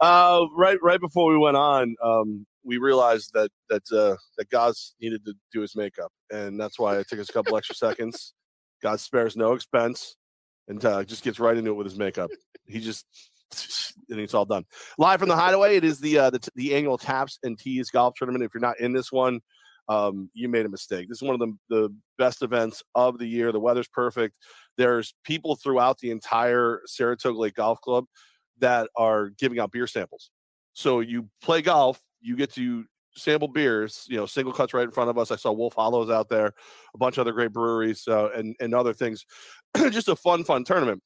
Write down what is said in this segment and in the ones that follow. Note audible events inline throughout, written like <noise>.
uh, right, right before we went on, um, we realized that that uh, that Goz needed to do his makeup, and that's why it took us a couple extra seconds. God spares no expense, and uh, just gets right into it with his makeup. He just <laughs> and it's all done. Live from the Hideaway, it is the uh, the, the annual Taps and Tees golf tournament. If you're not in this one, um, you made a mistake. This is one of the, the best events of the year. The weather's perfect. There's people throughout the entire Saratoga Lake Golf Club that are giving out beer samples. So you play golf, you get to sample beers, you know, single cuts right in front of us. I saw Wolf Hollows out there, a bunch of other great breweries uh, and, and other things. <clears throat> Just a fun, fun tournament.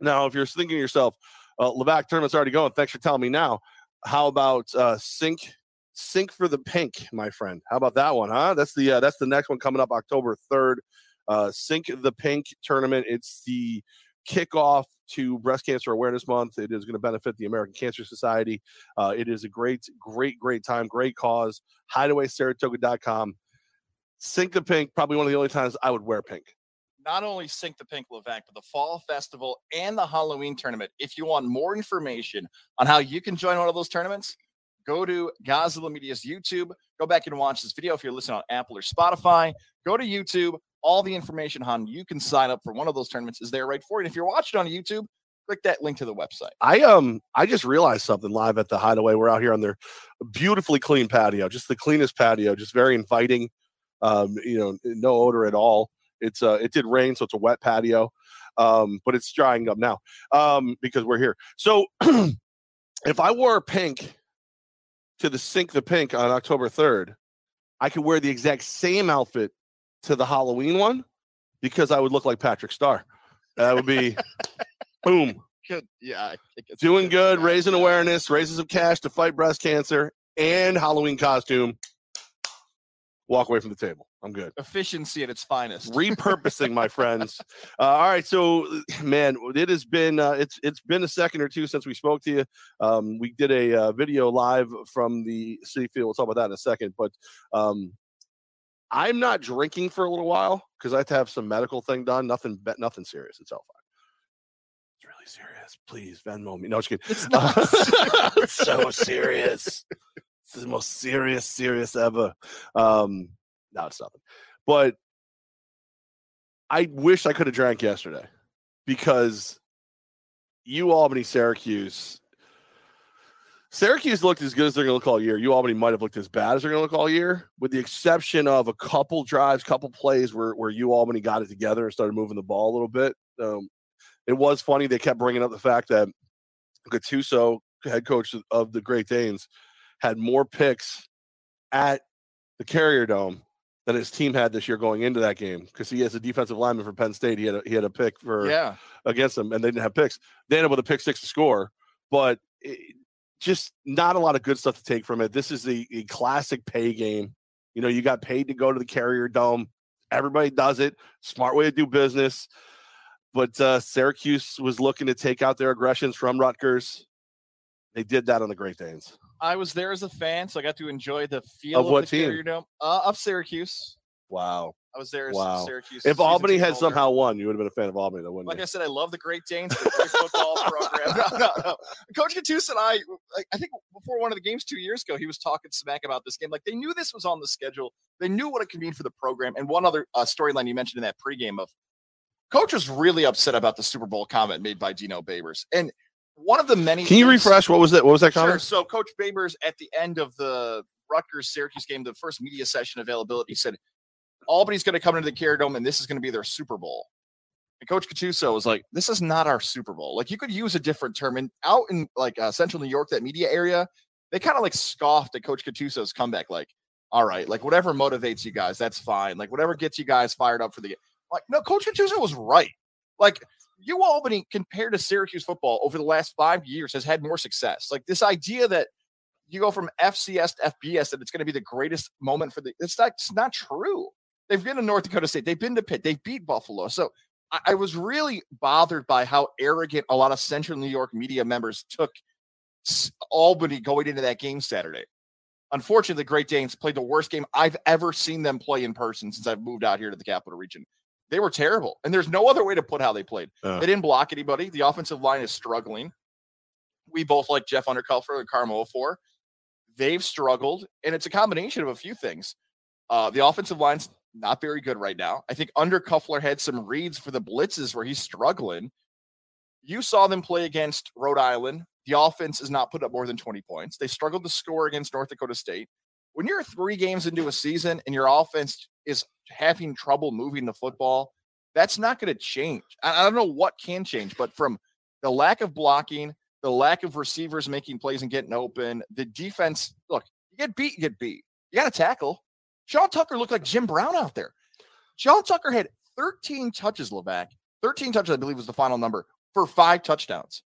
Now, if you're thinking to yourself, uh, Levack tournament's already going, thanks for telling me now. How about uh, Sink Sink for the Pink, my friend? How about that one, huh? That's the uh, that's the next one coming up October 3rd. Uh, Sink the Pink tournament. It's the kickoff to Breast Cancer Awareness Month. It is going to benefit the American Cancer Society. Uh, it is a great, great, great time, great cause. HideawaySaratoga.com. Sink the pink, probably one of the only times I would wear pink. Not only Sink the Pink Levack, but the Fall Festival and the Halloween tournament. If you want more information on how you can join one of those tournaments, go to Godzilla Media's YouTube. Go back and watch this video if you're listening on Apple or Spotify. Go to YouTube all the information on you can sign up for one of those tournaments is there right for you. And if you're watching on YouTube, click that link to the website. I um I just realized something live at the Hideaway. We're out here on their beautifully clean patio, just the cleanest patio, just very inviting. Um, you know, no odor at all. It's uh it did rain, so it's a wet patio. Um, but it's drying up now. Um, because we're here. So <clears throat> if I wore pink to the sink the pink on October 3rd, I could wear the exact same outfit to the Halloween one because I would look like Patrick Star. That would be <laughs> boom. Good. Yeah. Doing good, raising awareness, raising some cash to fight breast cancer, and Halloween costume. Walk away from the table. I'm good. Efficiency at its finest. Repurposing, my friends. <laughs> Uh, all right, so <clears throat> man, it has been uh, it's it's been a second or two since we spoke to you. Um, we did a uh, video live from the Citi Field. We'll talk about that in a second. But um, I'm not drinking for a little while because I have to have some medical thing done. Nothing, nothing serious. It's all fine. It's really serious. Please Venmo me. No, just kidding. It's not <laughs> <laughs> serious. so serious. It's the most serious, serious ever. Um, no, it's nothing. But I wish I could have drank yesterday because UAlbany Syracuse Syracuse looked as good as they're going to look all year. UAlbany might have looked as bad as they're going to look all year, with the exception of a couple drives, couple plays where where U Albany got it together and started moving the ball a little bit. Um, it was funny they kept bringing up the fact that Gattuso, head coach of the Great Danes, had more picks at the Carrier Dome than his team had this year going into that game because he has a defensive lineman for Penn State. He had a, he had a pick for yeah against them, and they didn't have picks. They ended up with a pick six to score, but. It, just not a lot of good stuff to take from it. This is a, a classic pay game. You know, you got paid to go to the Carrier Dome. Everybody does it. Smart way to do business. But uh, Syracuse was looking to take out their aggressions from Rutgers. They did that on the Great Danes. I was there as a fan, so I got to enjoy the feel of, of what the team? Carrier Dome uh, of Syracuse. Wow. I was there. Wow. Syracuse. If Albany had somehow won, you would have been a fan of Albany, though, wouldn't like you? I said, I love the Great Danes, the great football program. <laughs> No, no, no. Coach Gattuso and I, I think before one of the games two years ago, he was talking smack about this game. Like they knew this was on the schedule. They knew what it could mean for the program. And one other uh, storyline you mentioned in that pregame of Coach was really upset about the Super Bowl comment made by Dino Babers. And one of the many. Can you things- refresh? What was that? What was that comment? Sure. So Coach Babers at the end of the Rutgers Syracuse game, the first media session availability, said Albany's going to come into the Carrier Dome and this is going to be their Super Bowl. And Coach Gattuso was like, "This is not our Super Bowl. Like you could use a different term." And out in like uh, Central New York, that media area, they kind of like scoffed at Coach Gattuso's comeback. Like, all right, like whatever motivates you guys, that's fine. Like whatever gets you guys fired up for the game. like. No, Coach Gattuso was right. Like UAlbany compared to Syracuse football over the last five years has had more success. Like this idea that you go from FCS to FBS that it's going to be the greatest moment for the it's not it's not true. They've been to North Dakota State, they've been to Pitt, they beat Buffalo. So I, I was really bothered by how arrogant a lot of Central New York media members took Albany going into that game Saturday. Unfortunately, the Great Danes played the worst game I've ever seen them play in person since I've moved out here to the capital region. They were terrible, and there's no other way to put how they played. Uh. They didn't block anybody. The offensive line is struggling. we both like Jeff Undercuffler and Carmo for. They've struggled, and it's a combination of a few things. Uh, the offensive line's not very good right now. I think Undercuffler had some reads for the blitzes where he's struggling. You saw them play against Rhode Island. The offense has not put up more than 20 points. They struggled to score against North Dakota State. When you're three games into a season and your offense is having trouble moving the football, that's not going to change. I, I don't know what can change, but from the lack of blocking, the lack of receivers making plays and getting open, the defense, look, you get beat, you get beat. You got to tackle. Sean Tucker looked like Jim Brown out there. John Tucker had 13 touches, Levack. 13 touches, I believe, was the final number for five touchdowns.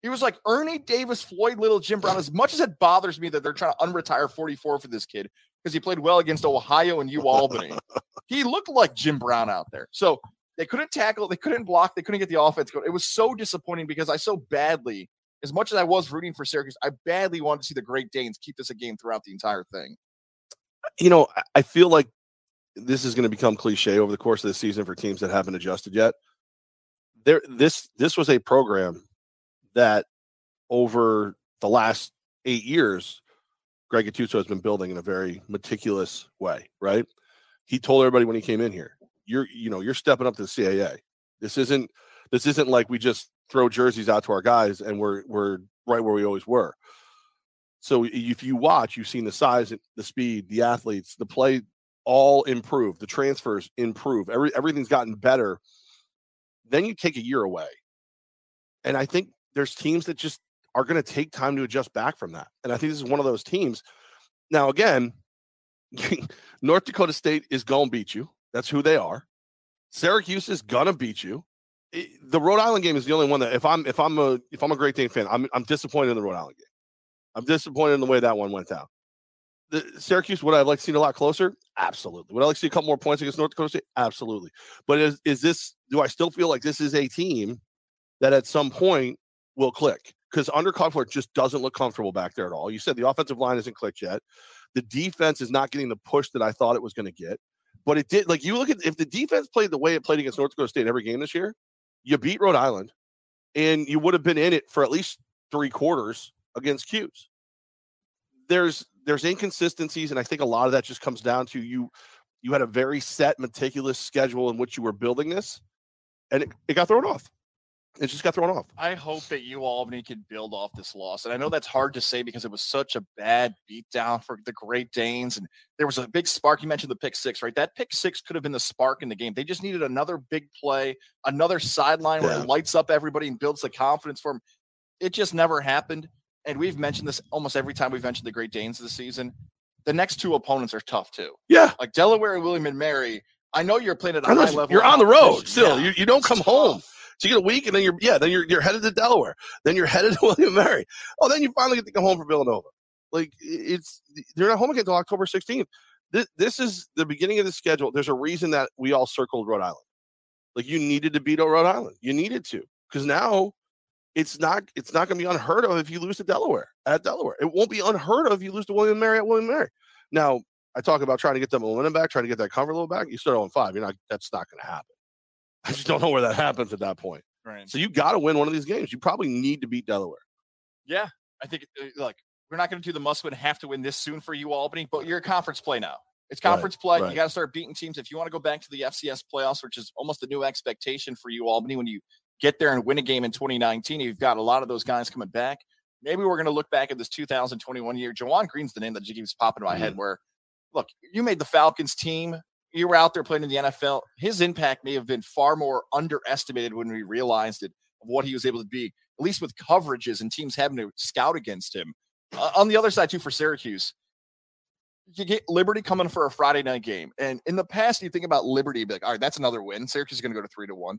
He was like Ernie Davis, Floyd Little, Jim Brown. As much as it bothers me that they're trying to unretire 44 for this kid because he played well against Ohio and U Albany, <laughs> he looked like Jim Brown out there. So they couldn't tackle, they couldn't block, they couldn't get the offense going. It was so disappointing because I so badly, as much as I was rooting for Syracuse, I badly wanted to see the Great Danes keep this a game throughout the entire thing. You know, I feel like this is going to become cliche over the course of the season for teams that haven't adjusted yet. There, this this was a program that over the last eight years, Greg Gattuso has been building in a very meticulous way, right? He told everybody when he came in here, you're, you know, you're stepping up to the CAA. This isn't, this isn't like we just throw jerseys out to our guys and we're, we're right where we always were. So if you watch, you've seen the size, the speed, the athletes, the play all improve, the transfers improve, every everything's gotten better. Then you take a year away. And I think there's teams that just are going to take time to adjust back from that. And I think this is one of those teams. Now, again, <laughs> North Dakota State is going to beat you. That's who they are. Syracuse is going to beat you. the Rhode Island game is the only one that if I'm if I'm a if I'm a Great Dane fan, I'm I'm disappointed in the Rhode Island game. I'm disappointed in the way that one went down. The Syracuse, would I like to see a lot closer? Absolutely. Would I like to see a couple more points against North Dakota State? Absolutely. But is is this? Do I still feel like this is a team that at some point will click because Undercuffler just doesn't look comfortable back there at all. You said the offensive line isn't clicked yet. The defense is not getting the push that I thought it was going to get. But it did. Like you look at if the defense played the way it played against North Dakota State every game this year, you beat Rhode Island, and you would have been in it for at least three quarters against Cuse. There's there's inconsistencies, and I think a lot of that just comes down to you. You had a very set, meticulous schedule in which you were building this, and it, it got thrown off it just got thrown off. I hope that UAlbany can build off this loss. And I know that's hard to say because it was such a bad beatdown for the Great Danes. And there was a big spark. You mentioned the pick six, right? That pick six could have been the spark in the game. They just needed another big play, another sideline yeah. where it lights up everybody and builds the confidence for them. It just never happened. And we've mentioned this almost every time we've mentioned the Great Danes this season. The next two opponents are tough too. Yeah. Like Delaware and William and Mary. I know you're playing at a high level. You're on the road still. Yeah. You, you don't come home. So you get a week, and then you're yeah, then you're you're headed to Delaware, then you're <laughs> headed to William Mary. Oh, then you finally get to come home for Villanova. Like it's you're not home again until October 16th. This, this is the beginning of the schedule. There's a reason that we all circled Rhode Island. Like you needed to beat Rhode Island. You needed to because now it's not it's not going to be unheard of if you lose to Delaware at Delaware. It won't be unheard of if you lose to William Mary at William Mary. Now I talk about trying to get that momentum back, trying to get that cover level back. You start on five. You're not. That's not going to happen. <laughs> I just don't know where that happens at that point. Right. So you got to win one of these games. You probably need to beat Delaware. Yeah, I think. Uh, like we're not going to do the must win, have to win this soon for you, Albany. But you're a conference play now. It's conference right, play. Right. You got to start beating teams. If you want to go back to the FCS playoffs, which is almost a new expectation for you, Albany, when you get there and win a game in 2019, you've got a lot of those guys coming back. Maybe we're going to look back at this 2021 year. Juwan Green's the name that just keeps popping in my mm-hmm. head. Where, look, you made the Falcons team you were out there playing in the NFL. His impact may have been far more underestimated when we realized it of what he was able to be, at least with coverages and teams having to scout against him. Uh, on the other side, too, for Syracuse, you get Liberty coming for a Friday night game. And in the past, you think about Liberty, be like, all right, that's another win. Syracuse is going to go to three to one.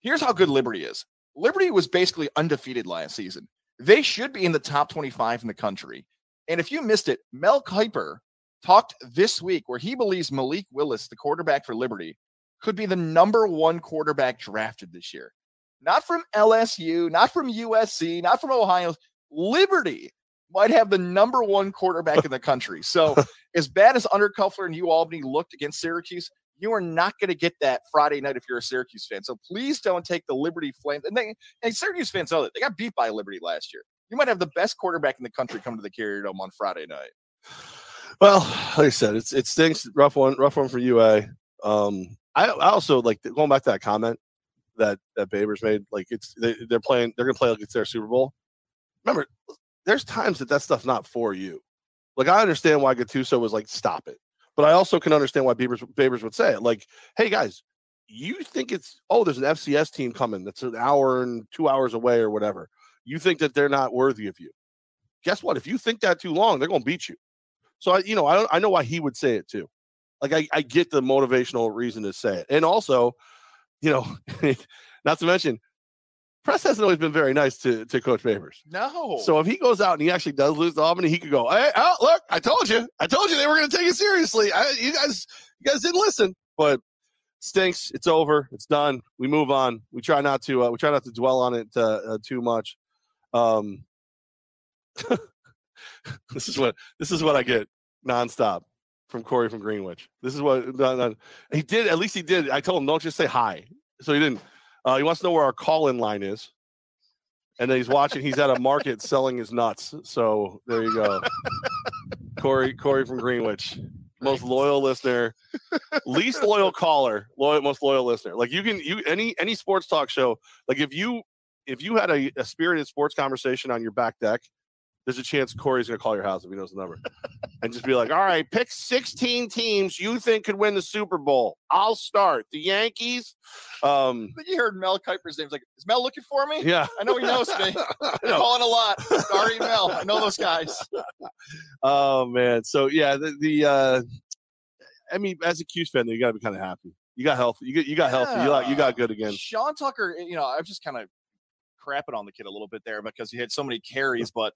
Here's how good Liberty is Liberty was basically undefeated last season. They should be in the top 25 in the country. And if you missed it, Mel Kiper talked this week where he believes Malik Willis, the quarterback for Liberty, could be the number one quarterback drafted this year. Not from LSU, not from USC, not from Ohio. Liberty might have the number one quarterback <laughs> in the country. So, as bad as Undercuffler and U Albany looked against Syracuse, you are not going to get that Friday night if you're a Syracuse fan. So please don't take the Liberty Flames. And they and Syracuse fans know that they got beat by Liberty last year. You might have the best quarterback in the country come to the Carrier Dome on Friday night. Well, like I said, it's it stinks. Rough one, rough one for UA. Um, I, I also like going back to that comment that that Babers made. Like it's they, they're playing, they're gonna play like it's their Super Bowl. Remember, there's times that that stuff's not for you. Like I understand why Gattuso was like, stop it, but I also can understand why Babers Babers would say it. Like, hey guys, you think it's oh, there's an FCS team coming that's an hour and two hours away or whatever. You think that they're not worthy of you. Guess what? If you think that too long, they're gonna beat you. So I, you know, I I know why he would say it too. Like I, I get the motivational reason to say it, and also, you know, <laughs> not to mention, press hasn't always been very nice to to Coach Babers. No. So if he goes out and he actually does lose to Albany, he could go, "Hey, oh, look, I told you, I told you they were going to take it seriously. I, you guys, you guys didn't listen." But stinks. It's over. It's done. We move on. We try not to. Uh, we try not to dwell on it uh, uh, too much. Um, <laughs> this is what this is what I get nonstop from Corey from Greenwich. This is what no, no, he did. At least he did. I told him don't just say hi. So he didn't. Uh, he wants to know where our call-in line is, and then he's watching. He's at a market selling his nuts. So there you go, Corey. Corey from Greenwich, most loyal listener, least loyal caller, loyal, most loyal listener. Like you can you any any sports talk show. Like if you if you had a, a spirited sports conversation on your back deck there's a chance Corey's going to call your house if he knows the number <laughs> and just be like, all right, pick 16 teams you think could win the Super Bowl. I'll start. The Yankees. Um, I think you heard Mel Kiper's name. He's like, is Mel looking for me? yeah. I know he knows me. <laughs> They're calling a lot. Sorry, Mel. I know those guys. <laughs> Oh, man. So, yeah, the, the uh, I mean, as a Cuse fan, you got to be kind of happy. You got healthy. You got, you got healthy. You got, you got good again. Sean Tucker, you know, I'm just kind of crapping on the kid a little bit there because he had so many carries, but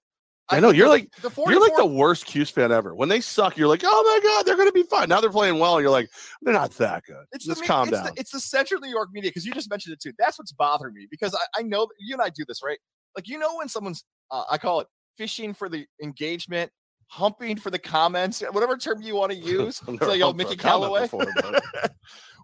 I know you're like the you're like the worst Cuse fan ever. When they suck, you're like, oh my god, they're gonna be fine. Now they're playing well, you're like, they're not that good. It's Just the, calm it's down. The, it's the Central New York media because you just mentioned it too. That's what's bothering me because I, I know that you and I do this right. Like you know when someone's uh, I call it fishing for the engagement, humping for the comments, whatever term you want to <laughs> use. It's like yo Mickey a comment Callaway. before, <laughs>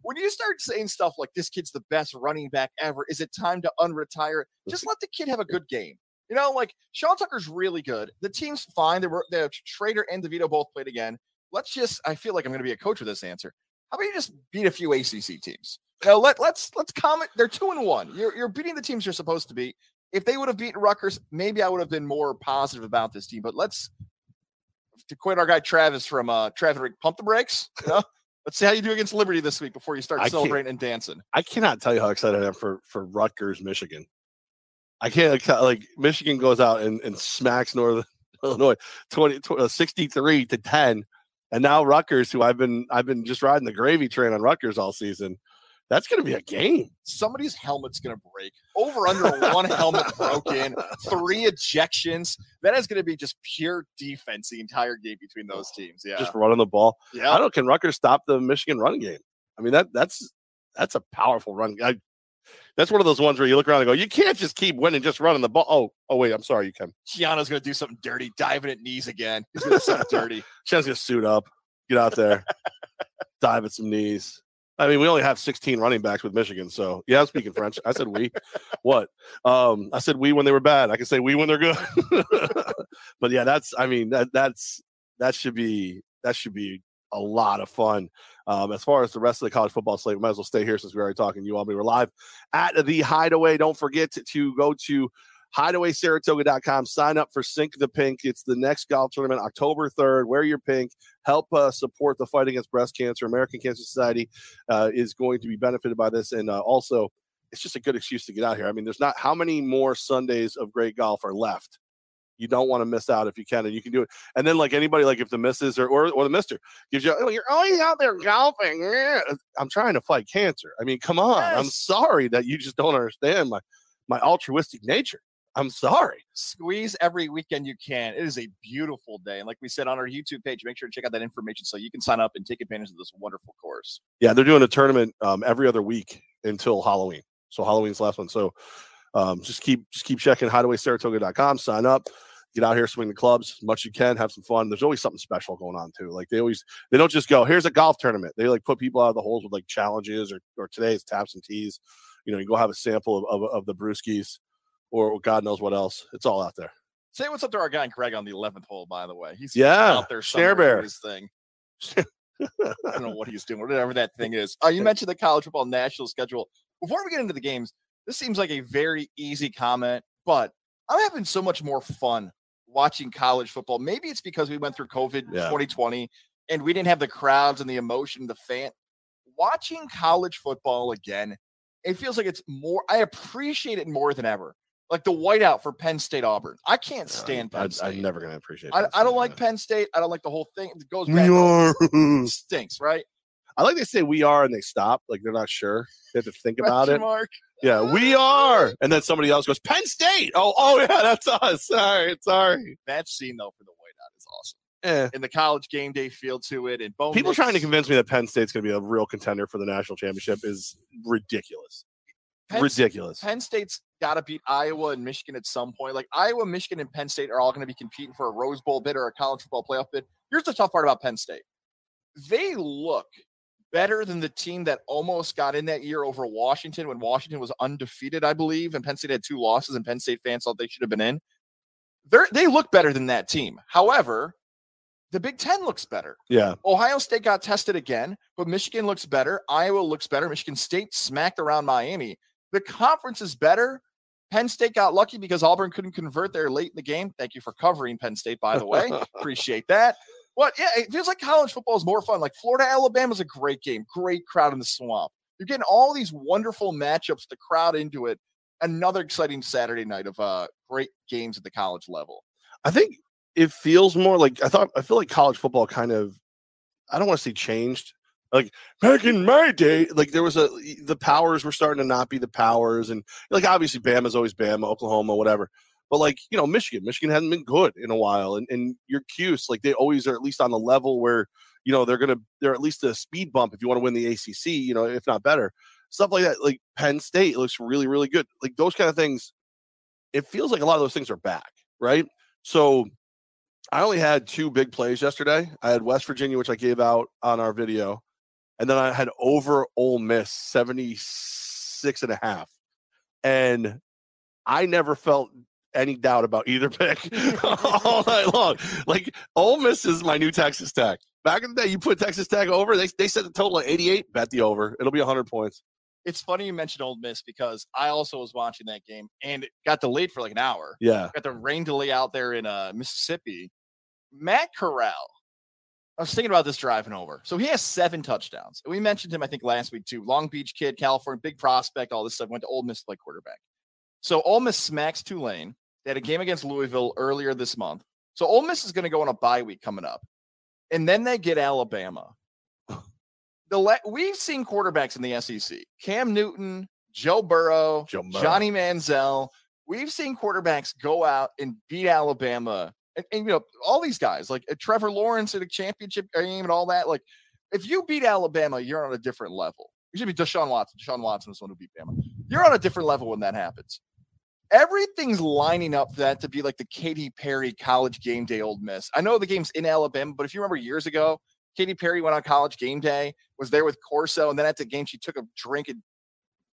when you start saying stuff like this kid's the best running back ever, is it time to unretire? Just let the kid have a good game. You know, like Sean Tucker's really good. The team's fine. They were the Shrader and DeVito both played again. Let's just I feel like I'm gonna be a coach with this answer. How about you just beat a few ACC teams? Now let let's let's comment. They're two and one. You're you're beating the teams you're supposed to beat. If they would have beaten Rutgers, maybe I would have been more positive about this team. But let's to quit our guy Travis from uh Travis pump the brakes. You know? let's see how you do against Liberty this week before you start I celebrating and dancing. I cannot tell you how excited I am for for Rutgers, Michigan. I can't like, Michigan goes out and, and smacks Northern <laughs> Illinois 20, tw- uh, 63 to 10. And now Rutgers, who I've been I've been just riding the gravy train on Rutgers all season. That's gonna be a game. Somebody's helmet's gonna break. Over under <laughs> one helmet broken, three ejections. That is gonna be just pure defense the entire game between those teams. Yeah. Just running the ball. yeah. I don't can Rutgers stop the Michigan run game? I mean that that's that's a powerful run. I, that's one of those ones where you look around and go, you can't just keep winning just running the ball. Oh, oh wait, I'm sorry, you can. Keanu's gonna do something dirty, diving at knees again. He's gonna do something <laughs> dirty. Chance gonna suit up, get out there, <laughs> dive at some knees. I mean, we only have 16 running backs with Michigan, so yeah, I'm speaking French. I said we. <laughs> What? Um, I said we when they were bad. I can say we when they're good. but yeah, that's. I mean, that that's that should be that should be a lot of fun. Um, as far as the rest of the college football slate, we might as well stay here since we're already talking. You all, we were live at the Hideaway. Don't forget to go to hideawaysaratoga.com. Sign up for Sink the Pink. It's the next golf tournament, October 3rd. Wear your pink. Help uh, support the fight against breast cancer. American Cancer Society uh, is going to be benefited by this. And uh, also, it's just a good excuse to get out here. I mean, there's not how many more Sundays of great golf are left. You don't want to miss out if you can, and you can do it. And then, like anybody, like if the misses or or, or the Mister gives you, oh, you're always out there golfing. I'm trying to fight cancer. I mean, come on. I'm sorry that you just don't understand my my altruistic nature. I'm sorry. Squeeze every weekend you can. It is a beautiful day. And like we said on our YouTube page, make sure to check out that information so you can sign up and take advantage of this wonderful course. Yeah, they're doing a tournament um, every other week until Halloween. So Halloween's the last one. So um, just keep just keep checking hideawaysaratoga.com, sign up, get out here, swing the clubs as much as you can, have some fun. There's always something special going on too. Like they always they don't just go, here's a golf tournament. They like put people out of the holes with like challenges or or today's taps and tees. You know, you go have a sample of, of, of the brewskis or God knows what else. It's all out there. Say what's up to our guy Greg on the 11th hole, by the way. He's Yeah, out there somewhere Bear. his thing. I don't know what <laughs> he's doing, whatever that thing is. Uh, you mentioned the college football national schedule. Before we get into the games, this seems like a very easy comment, but I'm having so much more fun watching college football. Maybe it's because we went through COVID Yeah. 2020 and we didn't have the crowds and the emotion, the fan. Watching college football again, it feels like it's more. I appreciate it more than ever. Like the whiteout for Penn State Auburn. I can't stand Penn I, State. I'm never gonna appreciate. I, I don't like yeah. Penn State. I don't like the whole thing. It goes We are. It stinks, right? I like they say we are and they stop. Like they're not sure. They have to think <laughs> about Question it. mark. Yeah, we are. And then somebody else goes, Penn State. Oh, oh yeah, <laughs> that's us. Sorry, sorry. That scene though for the whiteout is awesome. Eh. And the college game day feel to it. And Bo People Nix- trying to convince me that Penn State's going to be a real contender for the national championship is ridiculous. Penn, ridiculous. Penn State's got to beat Iowa and Michigan at some point. Like Iowa, Michigan, and Penn State are all going to be competing for a Rose Bowl bid or a college football playoff bid. Here's the tough part about Penn State: they look better than the team that almost got in that year over Washington when Washington was undefeated, I believe, and Penn State had two losses, and Penn State fans thought they should have been in. They they look better than that team. However, the Big Ten looks better. Yeah. Ohio State got tested again, but Michigan looks better. Iowa looks better. Michigan State smacked around Miami. The conference is better. Penn State got lucky because Auburn couldn't convert there late in the game. Thank you for covering Penn State, by the way. <laughs> Appreciate that. But yeah, it feels like college football is more fun. Like Florida, Alabama is a great game, great crowd in the swamp. You're getting all these wonderful matchups to crowd into it. Another exciting Saturday night of uh, great games at the college level. I think it feels more like I thought. I feel like college football kind of. I don't want to say changed. Like back in my day, like there was a the powers were starting to not be the powers, and like obviously Bama's always Bama, Oklahoma, whatever. But like you know, Michigan, Michigan hasn't been good in a while, and and your Cuse, like they always are at least on the level where you know they're gonna they're at least a speed bump if you want to win the ACC, you know, if not better. Stuff like that, like Penn State looks really really good. Like those kind of things, it feels like a lot of those things are back, right? So I only had two big plays yesterday. I had West Virginia, which I gave out on our video, and then I had over Ole Miss 76 and a half. And I never felt any doubt about either <laughs> pick <laughs> all night long. Like Ole Miss is my new Texas Tech. Back in the day, you put Texas Tech over, they, they set the total at 88, bet the over. It'll be 100 points. It's funny you mentioned Ole Miss because I also was watching that game and it got delayed for like an hour. Yeah. got the rain delay out there in uh, Mississippi. Matt Corral, I was thinking about this driving over. So he has seven touchdowns. We mentioned him, I think, last week too. Long Beach kid, California, big prospect, all this stuff. Went to Ole Miss to play quarterback. So Ole Miss smacks Tulane. They had a game against Louisville earlier this month. So Ole Miss is going to go on a bye week coming up, and then they get Alabama. The le- we've seen quarterbacks in the SEC: Cam Newton, Joe Burrow, Joe Johnny Manziel. We've seen quarterbacks go out and beat Alabama, and, and, you know all these guys like uh, Trevor Lawrence at a championship game and all that. Like, if you beat Alabama, you're on a different level. You should be Deshaun Watson. Deshaun Watson is the one who beat Bama. You're on a different level when that happens. Everything's lining up for that to be like the Katy Perry college game day Ole Miss. I know the game's in Alabama, but if you remember years ago, Katy Perry went on college game day, was there with Corso, and then at the game she took a drink and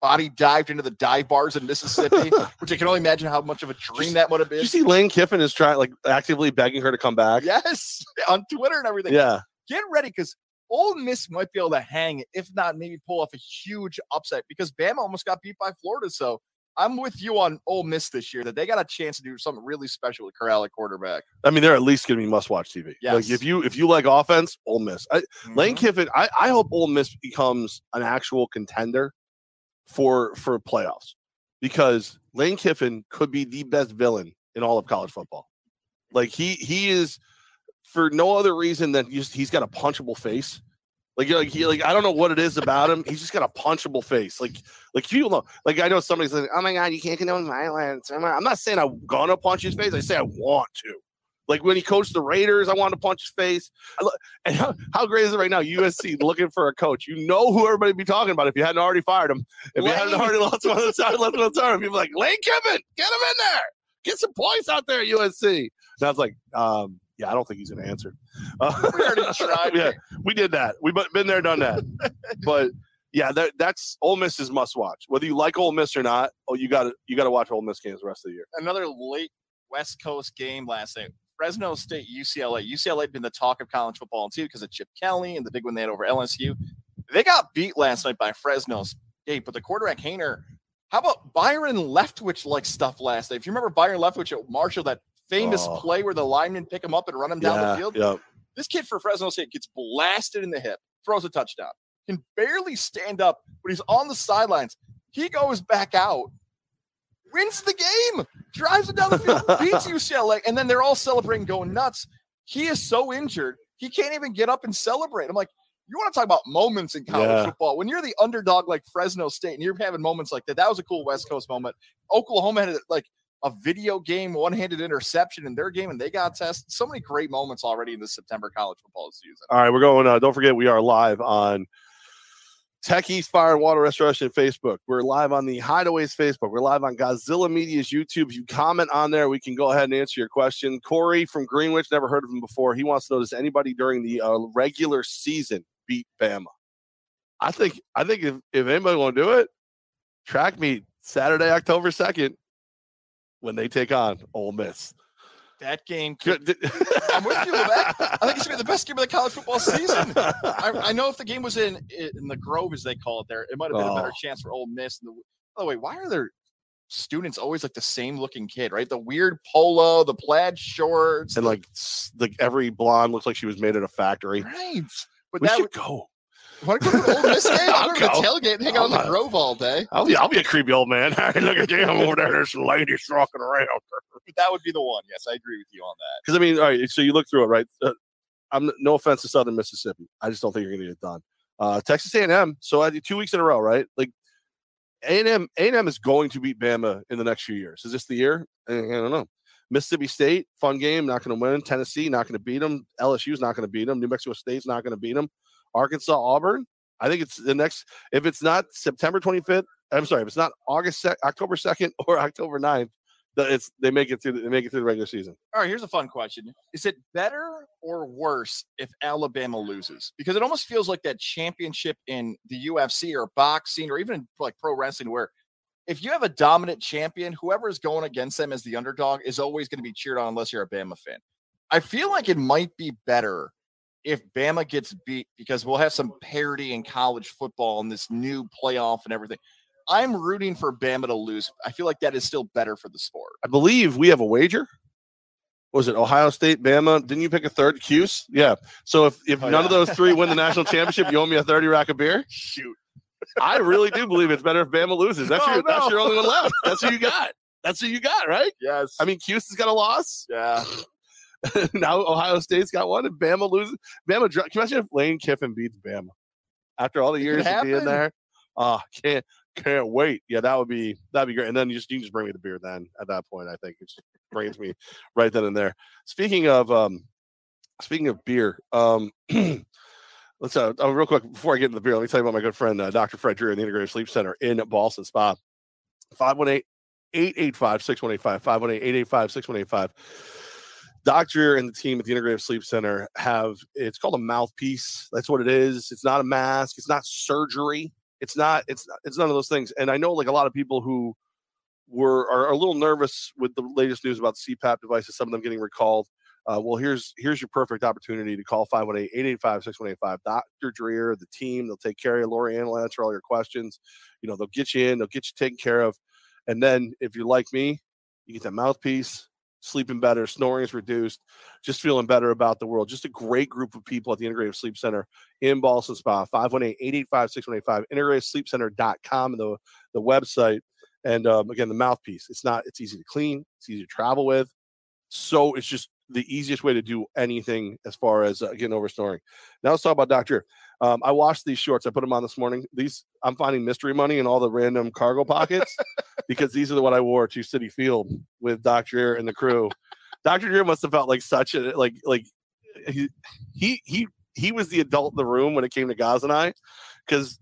body dived into the dive bars in Mississippi, <laughs> which I can only imagine how much of a dream that would have been. you see Lane Kiffin is trying, like, actively begging her to come back? Yes, <laughs> on Twitter and everything. Yeah. Get ready because Ole Miss might be able to hang, if not maybe pull off a huge upset because Bama almost got beat by Florida. So I'm with you on Ole Miss this year that they got a chance to do something really special with Corral at quarterback. I mean, they're at least going to be must-watch TV. Like if you if you like offense, Ole Miss. I, Lane Mhm. Kiffin. I, I hope Ole Miss becomes an actual contender for for playoffs because Lane Kiffin could be the best villain in all of college football. Like he he is for no other reason than he's, he's got a punchable face. Like, like he like I don't know what it is about him. He's just got a punchable face. Like like people know. Like I know somebody's like, oh my god, you can't condone violence. I'm not, I'm not saying I'm gonna punch his face. I say I want to. Like when he coached the Raiders, I wanted to punch his face. I lo- and how, how great is it right now? USC <laughs> looking for a coach. You know who everybody be talking about if you hadn't already fired him. If you hadn't already lost one of the time, left one of the time, people like Lane Kiffin, get him in there, get some points out there USC. And I was like, um, yeah, I don't think he's going to answer. Uh, <laughs> We already <laughs> tried. yeah, we did that. We've been there, done that. but yeah, that that's Ole Miss is must watch. Whether you like Ole Miss or not, oh, you got to you got to watch Ole Miss games the rest of the year. Another late West Coast game last night. Fresno State, UCLA. UCLA had been the talk of college football too because of Chip Kelly and the big one they had over LSU. They got beat last night by Fresno State, but the quarterback Haener. How about Byron Leftwich like stuff last night? If you remember Byron Leftwich at Marshall, that famous Oh. play where the linemen pick him up and run him down yeah, the field. yeah. This kid for Fresno State gets blasted in the hip, throws a touchdown, can barely stand up, but he's on the sidelines. He goes back out, wins the game, drives it down the field, <laughs> beats UCLA, and then they're all celebrating, going nuts. He is so injured, he can't even get up and celebrate. I'm like, you want to talk about moments in college Yeah. football? When you're the underdog like Fresno State and you're having moments like that, that was a cool West Coast moment. Oklahoma had like a video game, one-handed interception in their game, and they got tested. So many great moments already in this September college football season. All right, we're going. Uh, don't forget, we are live on Tech East Fire and Water Restoration Facebook. We're live on the Hideaways Facebook. We're live on Godzilla Media's YouTube. If you comment on there, we can go ahead and answer your question. Corey from Greenwich, never heard of him before. He wants to know: Does anybody during the uh, regular season beat Bama? I think. I think if if anybody want to do it, track meet Saturday, October second, when they take on Ole Miss. That game, could, I'm with you with that. I think it's gonna be the best game of the college football season. I, I know if the game was in in the Grove, as they call it there, it might have been a better Oh. chance for Ole Miss. And the, by the way, why are there students always like the same looking kid, right? The weird polo, the plaid shorts, and the- like s- like every blonde looks like she was made at a factory. right. But We that should would, go. Want to <laughs> go to the Ole Miss game? I'll I'm going to go. tailgate and hang out in the I'm Grove all day. I'll be I'll be a creepy old man. <laughs> Hey, look at you I'm over there. There's some ladies walking around. <laughs> That would be the one. Yes, I agree with you on that. Because I mean, all right. So you look through it, right? Uh, I'm no offense to Southern Mississippi. I just don't think you're going to get it done. Uh, Texas A&M. So I two weeks in a row, right? Like A&M, A&M is going to beat Bama in the next few years. Is this the year? I don't know. Mississippi State, fun game, not going to win. Tennessee, not going to beat them. LSU's not going to beat them. New Mexico State's not going to beat them. Arkansas, Auburn. I think it's the next. If it's not September 25th, I'm sorry. If it's not August, October 2nd <laughs> or October 9th, the, it's they make it through. The, they make it through the regular season. All right, here's a fun question. Is it better or worse if Alabama loses? Because it almost feels like that championship in the UFC or boxing or even like pro wrestling, where if you have a dominant champion, whoever is going against them as the underdog is always going to be cheered on unless you're a Bama fan. I feel like it might be better if Bama gets beat because we'll have some parity in college football and this new playoff and everything. I'm rooting for Bama to lose. I feel like that is still better for the sport. I believe we have a wager. Was it Ohio State, Bama? Didn't you pick a third? Cuse? Yeah. So if, if Oh, none yeah. of those three win the <laughs> national championship, you owe me a 30 rack of beer. Shoot. I really do believe it's better if Bama loses. That's Oh, your that's your only one left. That's who you <laughs> got. That's who you got, right? Yes. I mean, Cuse has got a loss. yeah. <laughs> now Ohio State's got one, and Bama loses. Bama. Can you imagine if Lane Kiffin beats Bama after all the It years of being there? Oh, can't can't wait. Yeah, that would be that'd be great. And then you just you can just bring me the beer. Then at that point, I think it just brings me <laughs> right then and there. Speaking of um, speaking of beer, um. <clears throat> Let's uh, oh, real quick before I get into the beer. Let me tell you about my good friend uh, Dr. Fred Dreher in the Integrative Sleep Center in Ballston Spa. 518 885 6185. 518 885 6185. Doctor and the team at the Integrative Sleep Center have it's called a mouthpiece. That's what it is. It's not a mask. It's not surgery. It's not. It's not, it's none of those things. And I know like a lot of people who were are, a little nervous with the latest news about CPAP devices. Some of them getting recalled. Uh, well, here's here's your perfect opportunity to call 518-885-6185. Dr. Dreher, the team, they'll take care of you. Lori Ann will answer all your questions. You know, they'll get you in, they'll get you taken care of. And then if you're like me, you get that mouthpiece, sleeping better, snoring is reduced, just feeling better about the world. Just a great group of people at the Integrative Sleep Center in Ballston Spa, 518-885-6185, integrativesleepcenter.com, and the, the website. And um, again, the mouthpiece. It's not, it's easy to clean, it's easy to travel with. So it's just the easiest way to do anything as far as uh, getting over snoring. Now let's talk about Doctor. Um, I washed these shorts. I put them on this morning. These I'm finding mystery money in all the random cargo pockets <laughs> because these are the what I wore to Citi Field with Doctor Dreher and the crew. Doctor Dreher must have felt like such a like like he he he he was the adult in the room when it came to Goz and I because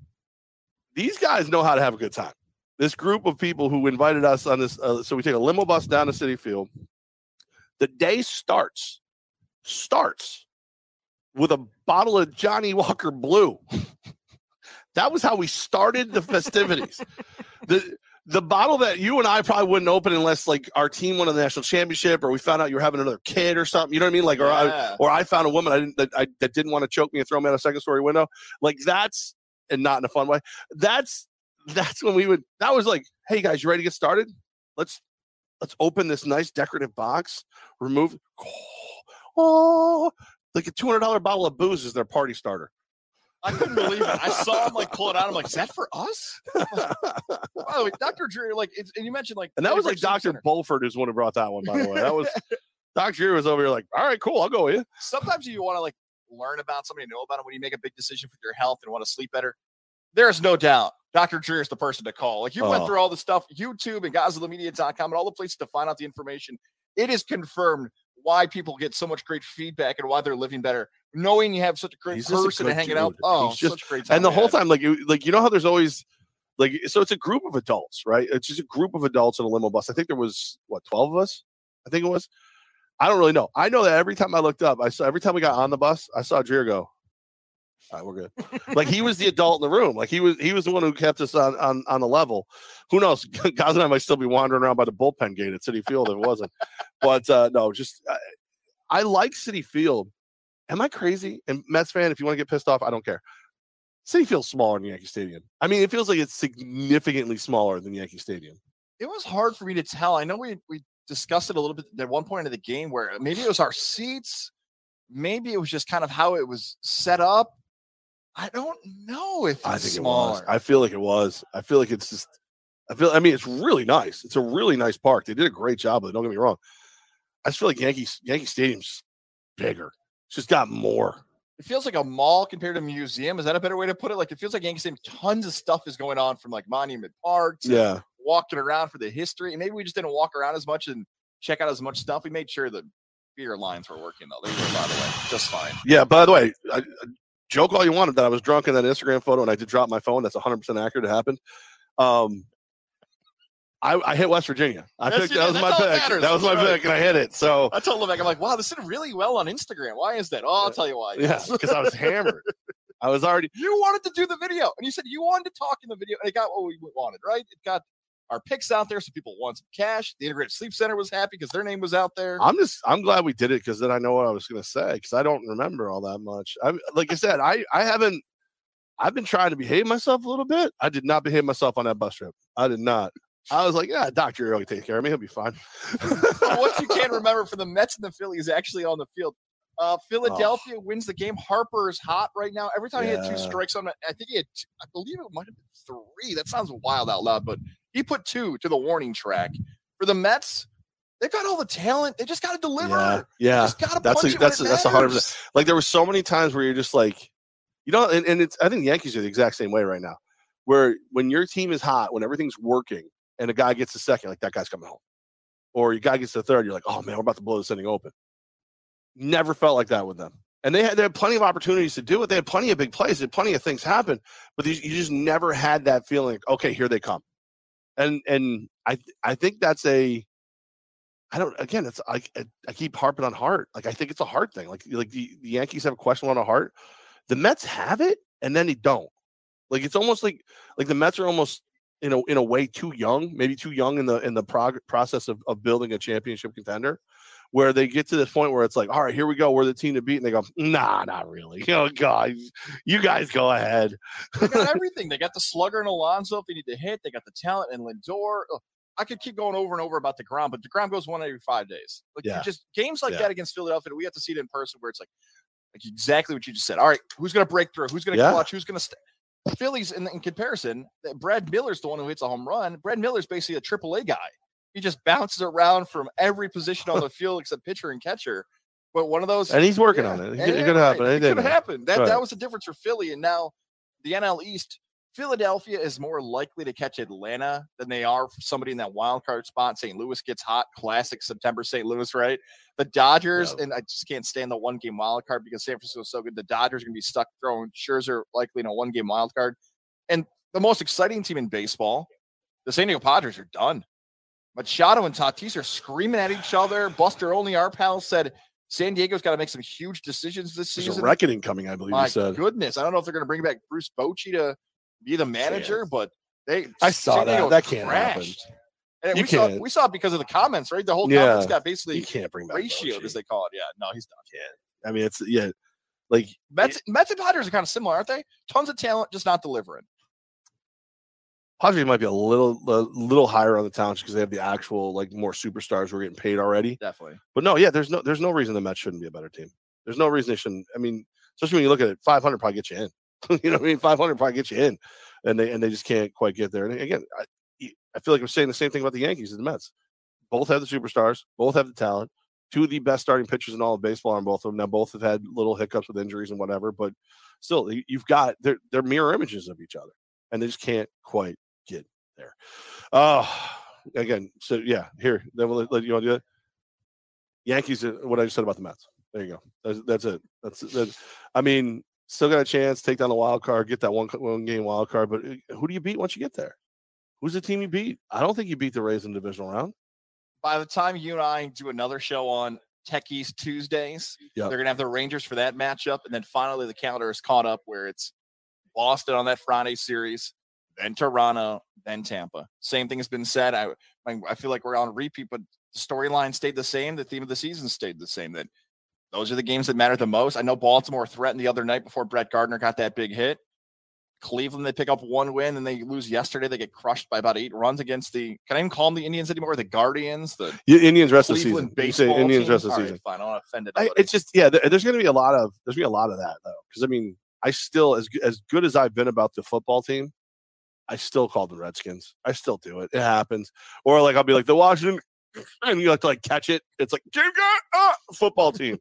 these guys know how to have a good time. This group of people who invited us on this, uh, so we take a limo bus down to Citi Field. The day starts starts with a bottle of Johnnie Walker Blue. <laughs> that was how we started the festivities. the the bottle that you and I probably wouldn't open unless like our team won a national championship or we found out you were having another kid or something. You know what I mean? Like, or I or I found a woman I didn't that, I, that didn't want to choke me and throw me out a second story window. Like that's and not in a fun way. That's that's when we would. That was like, hey guys, you ready to get started? Let's let's open this nice decorative box. Remove. <gasps> Oh, like a two hundred dollar bottle of booze is their party starter. I couldn't believe it. I saw him like pull it out. I'm like, is that for us? <laughs> By the way, Dr. Dreher, like, it's, and you mentioned like, And that was like Dr. Center. Bulford is one who brought that one, by the way. That was <laughs> Dr. Dreher was over here like, all right, cool, I'll go with you. Sometimes you want to like learn about somebody, know about it when you make a big decision for your health and want to sleep better. There's no doubt Dr. Dreher is the person to call. Like you went Oh. through all the stuff, YouTube and GodzillaMedia.com and all the places to find out the information. It is confirmed why people get so much great feedback and why they're living better, knowing you have such a great He's person good hanging out. Oh, He's just- such great time. And the whole had. time, like, you, like you know how there's always like, so it's a group of adults, right? It's just a group of adults in a limo bus. I think there was what twelve of us. I think it was. I don't really know. I know that every time I looked up, I saw every time we got on the bus, I saw Dreher go. We're good. like he was the adult in the room. Like he was he was the one who kept us on on on the level. Who knows? <laughs> Guys and I might still be wandering around by the bullpen gate at Citi Field if it wasn't. but uh no, just I, I like Citi Field. Am I crazy? And Mets fan, if you want to get pissed off, I don't care. City feels smaller than Yankee Stadium. I mean, it feels like it's significantly smaller than Yankee Stadium. it was hard for me to tell. I know we we discussed it a little bit at one point of the game where maybe it was our seats, maybe it was just kind of how it was set up. I don't know if it's I think smaller. it was. I feel like it was. I feel like it's just. I feel. I mean, it's really nice. It's a really nice park. They did a great job. It, Don't get me wrong. I just feel like Yankees Yankee Stadium's bigger. It's just got more. it feels like a mall compared to a museum. Is that a better way to put it? Like it feels like Yankee Stadium, tons of stuff is going on from like Monument Park to Yeah. walking around for the history. And maybe we just didn't walk around as much and check out as much stuff. We made sure the beer lines were working though. They were by the way just fine. Yeah. By the way, I- joke all you wanted that I was drunk in that Instagram photo and I did drop my phone. That's 100 percent accurate. It happened. Um, I, I hit West Virginia. I That's picked that was my pick. matters. That was my right. pick, and I hit it. So I told Levack, I'm like, wow, this did really well on Instagram. Why is that? Oh, I'll tell you why. yeah, because I was hammered. I was already <laughs> you wanted to do the video, and you said you wanted to talk in the video, and it got what we wanted, right? It got our picks out there, so people want some cash. The Integrated Sleep Center was happy because their name was out there. I'm just I'm glad we did it because then I know what I was gonna say because I don't remember all that much. I like I said I I haven't I've been trying to behave myself a little bit. I did not behave myself on that bus trip. I did not. I was like, yeah, Doctor can take care of me. He'll be fine. <laughs> What you can't <laughs> remember from the Mets and the Phillies actually on the field. Uh, Philadelphia wins the game. Harper is hot right now. Every time he had two strikes on, it, I think he had, I believe it might have been three. That sounds wild out loud, but he put two to the warning track. For the Mets, They've got all the talent. They just got to deliver. yeah, yeah. just got to That's punch a- that's it a- that's a hundred matters. Like there were so many times where you're just like, you know, and, and it's I think the Yankees are the exact same way right now. Where when your team is hot, when everything's working, and a guy gets a second, like that guy's coming home. Or your guy gets the third, you're like, oh man, we're about to blow this inning open. Never felt like that with them. And they had they had plenty of opportunities to do it. They had plenty of big plays, they had plenty of things happen, but these, you just never had that feeling. Okay, here they come, and and I I think that's a I don't. Again, it's I. I- keep harping on heart. Like I think it's a heart thing. Like like the, the Yankees have a question on a heart. The Mets have it, and then they don't. Like it's almost like like the Mets are almost you know in a way too young, maybe too young in the in the prog- process of, of building a championship contender, where they get to this point where it's like, all right, here we go, we're the team to beat, and they go, nah, not really. <laughs> Oh God, you guys go ahead. They got <laughs> everything. They got the slugger and Alonso if they need to hit. They got the talent and Lindor. Ugh, I could keep going over and over about deGrom, but deGrom goes one every five days. Like Yeah. just games like Yeah. that against Philadelphia, we have to see it in person where it's like, like exactly what you just said. All right, who's going to break through? Who's going to Yeah. clutch? Who's going to? St- Phillies, in, in comparison, that Brad Miller's the one who hits a home run. Brad Miller's basically a triple A guy. He just bounces around from every position on the field except pitcher and catcher. But one of those And he's working yeah, on it. It, yeah, could- it could right. happen. It could happen. That Right. that was the difference for Philly. And now the NL East, Philadelphia is more likely to catch Atlanta than they are somebody in that wild card spot. St. Louis gets hot. Classic September St. Louis, right? The Dodgers, Yeah. and I just can't stand the one game wild card because San Francisco is so good. The Dodgers are going to be stuck throwing Scherzer likely in a one game wild card. And the most exciting team in baseball, the San Diego Padres are done. Machado and Tatis are screaming at each other. Buster Olney, our pal, said San Diego's got to make some huge decisions this season. There's a season. reckoning coming, I believe My said. goodness, I don't know if they're going to bring back Bruce Bochy to be the manager, but They I saw San Diego that. That can't happen. And You we saw can't. we saw it because of the comments, right? The whole Yeah. comments got basically You can't bring back ratioed, Bochy. as they call it. Yeah, no, he's done. I mean, it's yeah, like Mets, Mets and Padres are kind of similar, aren't they? Tons of talent, just not delivering. Padres might be a little a little higher on the talent because they have the actual like more superstars who are getting paid already. Definitely. But no, yeah, there's no there's no reason the Mets shouldn't be a better team. There's no reason they shouldn't. I mean, especially when you look at it, 500 probably get you in. <laughs> you know what I mean? 500 probably get you in, and they and they just can't quite get there. And again, I, I feel like I'm saying the same thing about the Yankees and the Mets. Both have the superstars, both have the talent. Two of the best starting pitchers in all of baseball on both of them. Now both have had little hiccups with injuries and whatever, but still, you- you've got they're they're mirror images of each other, and they just can't quite there. Oh, again, so yeah, here then we'll let, let you to do it. Yankees, uh, what I just said about the Mets. There you go. That's, that's it. That's that. I mean, still got a chance. Take down the wild card. Get that one one game wild card. But uh, who do you beat once you get there? Who's the team you beat? I don't think you beat the Rays in the divisional round. By the time you and I do another show on Techies Tuesdays, Yep. they're gonna have the Rangers for that matchup, and then finally the calendar is caught up where it's Boston on that Friday series, then Toronto, then Tampa. Same thing has been said. I I feel like we're on repeat, but the storyline stayed the same. The theme of the season stayed the same. That those are the games that matter the most. I know Baltimore threatened the other night before Brett Gardner got that big hit. Cleveland, they pick up one win and they lose yesterday. They get crushed by about eight runs against the. Can I even call them the Indians anymore? The Guardians, the Yeah, Indians rest of the season. Baseball Indians team? rest of the right, season. fine, I don't want to offend I, it's just yeah. There, there's going to be a lot of there's going to be a lot of that though, because I mean, I still as as good as I've been about the football team, I still call the Redskins. I still do it. It happens. Or like I'll be like the Washington, <laughs> and you have to like catch it. It's like "Jim Gar- ah, football team.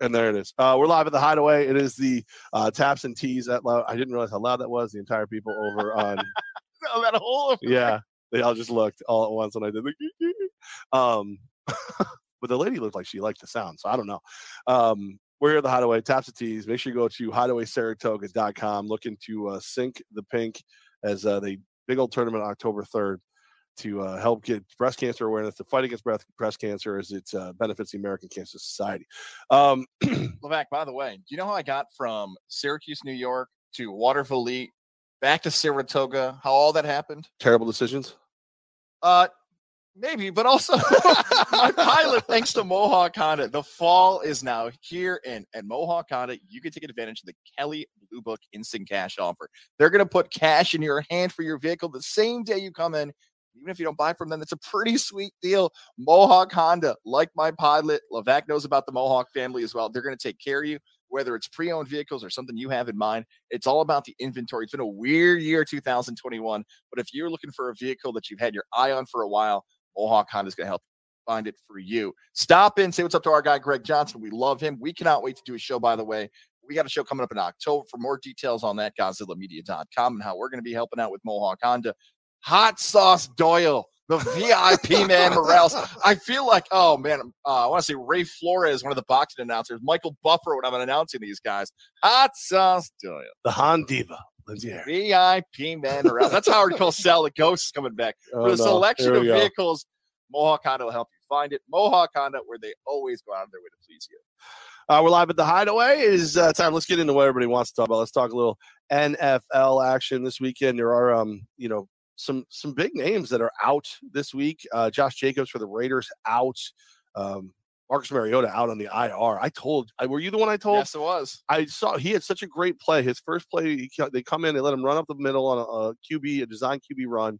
And there it is. Uh, we're live at the Hideaway. It is the uh, taps and tees that loud. I didn't realize how loud that was. The entire people over on <laughs> No, that whole <laughs> yeah, they all just looked all at once when I did the um but the lady looked like she liked the sound, so I don't know. Um we're here at the Hideaway, Taps of Tees. Make sure you go to hideawaysaratoga.com. Looking to uh, sink the pink as uh, the big old tournament on October 3rd to uh, help get breast cancer awareness, to fight against breast, breast cancer as it uh, benefits the American Cancer Society. Um, <clears throat> Levack, by the way, do you know how I got from Syracuse, New York to Waterville, back to Saratoga? How all that happened? terrible decisions. Uh, maybe, but also <laughs> <laughs> my pilot, thanks to Mohawk Honda, the fall is now here, and at Mohawk Honda, you can take advantage of the Kelley Blue Book instant cash offer. They're going to put cash in your hand for your vehicle the same day you come in. Even if you don't buy from them, it's a pretty sweet deal. Mohawk Honda, like my pilot, Levack knows about the Mohawk family as well. They're going to take care of you, whether it's pre-owned vehicles or something you have in mind. It's all about the inventory. It's been a weird year, 2021. But if you're looking for a vehicle that you've had your eye on for a while, Mohawk Honda is going to help find it for you. Stop in, say what's up to our guy, Greg Johnson. We love him. We cannot wait to do a show, by the way. We got a show coming up in October. For more details on that, GodzillaMedia.com and how we're going to be helping out with Mohawk Honda. Hot Sauce Doyle, the VIP <laughs> man Morales. I feel like, oh man, uh, I want to say Ray Flores, one of the boxing announcers, Michael Buffer when I'm announcing these guys. Hot Sauce Doyle. The Han Diva, Lindsay Harris. VIP man Morales. That's Howard Cosell. The ghost is coming back. Oh, For the no. selection of go. vehicles, Mohawk Honda will help you find it. Mohawk Honda, where they always go out of their way to please you. Uh, we're live at the Hideaway. It is uh, time. Let's get into what everybody wants to talk about. Let's talk a little NFL action this weekend. There are, um, you know, some some big names that are out this week. Uh, Josh Jacobs for the Raiders out. Um, Marcus Mariota out on the IR. I told. I, were you the one I told? Yes, it was. I saw he had such a great play. His first play, he, they come in, they let him run up the middle on a, a QB, a design QB run,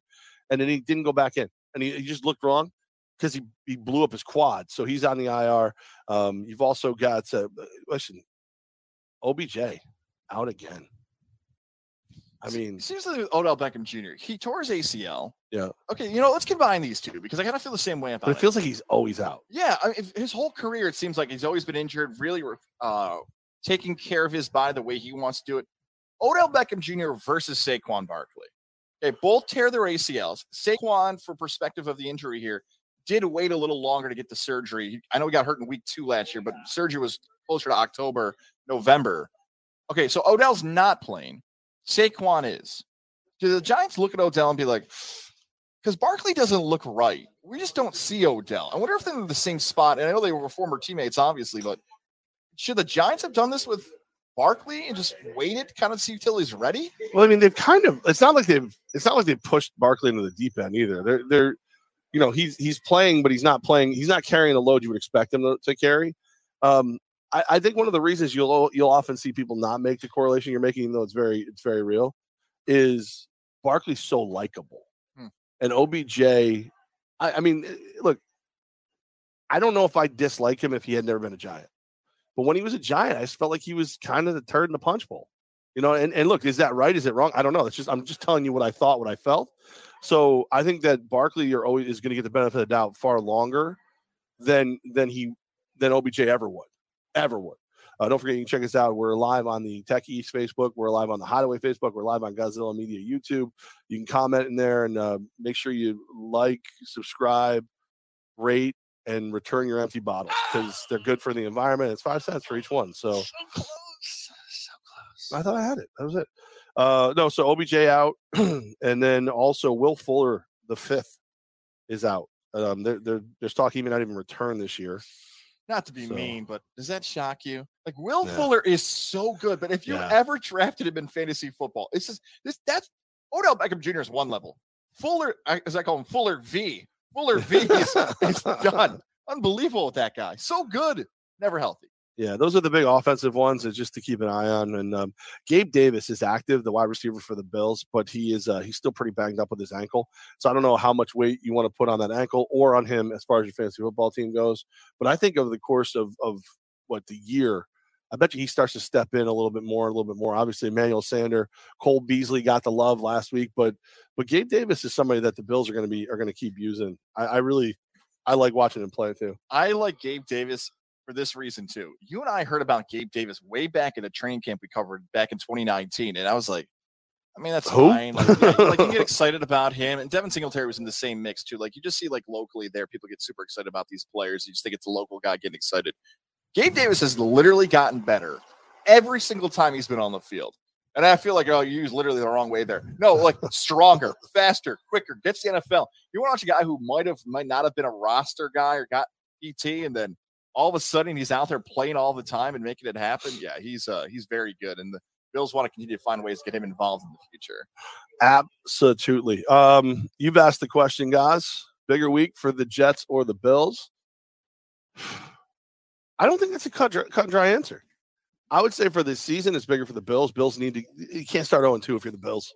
and then he didn't go back in, and he, he just looked wrong because he, he blew up his quad. So he's on the IR. Um, you've also got uh, listen, OBJ out again. I mean, seriously, with Odell Beckham Jr. He tore his ACL. Yeah. Okay, you know, let's combine these two because I kind of feel the same way about but it feels like he's always out. Yeah, I mean, if- his whole career, it seems like he's always been injured, really uh, taking care of his body the way he wants to do it. Odell Beckham Jr. versus Saquon Barkley. Okay, both tear their ACLs. Saquon, for perspective of the injury here, did wait a little longer to get the surgery. I know he got hurt in week two last year, but surgery was closer to October, November. Okay, so Odell's not playing. Saquon is. Do the Giants look at Odell and be like, because Barkley doesn't look right. We just don't see Odell. I wonder if they're in the same spot. And I know they were former teammates, obviously, but should the Giants have done this with Barkley and just waited kind of see till he's ready? Well, I mean, they've kind of. It's not like they've. It's not like they've pushed Barkley into the deep end either. They're they're, you know, he's he's playing, but he's not playing. He's not carrying the load you would expect him to, to carry. Um, I, I think one of the reasons you'll you'll often see people not make the correlation you're making, even though it's very it's very real, is Barkley's so likable, Hmm. and OBJ. I, I mean, eh, look, I don't know if I dislike him if he had never been a Giant, but when he was a Giant, I just felt like he was kind of the turd in the punch bowl. You know, and, and look, is that right? Is it wrong? I don't know. It's just I'm just telling you what I thought, what I felt. So I think that Barkley you're always is going to get the benefit of the doubt far longer than than he than OBJ ever would, ever would. Uh, don't forget, you can check us out. We're live on the Tech East Facebook. We're live on the Hideaway Facebook. We're live on Godzilla Media YouTube. You can comment in there and uh, make sure you like, subscribe, rate, and return your empty bottles because they're good for the environment. It's five cents for each one. So So close. So close. I thought I had it. That was it. Uh, no, so OBJ out, <clears throat> and then also Will Fuller, the fifth, is out. Um, there, there, there's talk he may not even return this year. Not to be So- mean, but does that shock you? Like Will Yeah. Fuller is so good, but if you Yeah. ever drafted him in fantasy football, it's just this that's Odell Beckham Jr. is one level. Fuller, as I call him, Fuller V. Fuller V is, is <laughs> done. Unbelievable with that guy. So good, never healthy. Yeah, those are the big offensive ones, just to keep an eye on. And um, Gabe Davis is active, the wide receiver for the Bills, but he is uh, he's still pretty banged up with his ankle. So I don't know how much weight you want to put on that ankle or on him as far as your fantasy football team goes. But I think over the course of of what the year, I bet you he starts to step in a little bit more, a little bit more. Obviously, Emmanuel Sanders, Cole Beasley got the love last week, but but Gabe Davis is somebody that the Bills are going to be are going to keep using. I, I really I like watching him play too. I like Gabe Davis for this reason too. You and I heard about Gabe Davis way back at a training camp we covered back in 2019, and I was like, I mean, that's Who? fine. Like, yeah, like you get <laughs> excited about him, and Devin Singletary was in the same mix too. Like you just see like locally there, people get super excited about these players. You just think it's a local guy getting excited. Gabe Davis has literally gotten better every single time he's been on the field. And I feel like, oh, you used literally the wrong way there. No, like stronger, faster, quicker, gets the NFL. You want to watch a guy who might have, might not have been a roster guy or got ET, and then all of a sudden he's out there playing all the time and making it happen. Yeah, he's uh he's very good. And the Bills want to continue to find ways to get him involved in the future. Absolutely. Um, you've asked the question, guys. Bigger week for the Jets or the Bills? <sighs> I don't think that's a cut, dry- cut and dry answer. I would say for this season, it's bigger for the Bills. Bills need to. You can't start 0 2 if you're the Bills.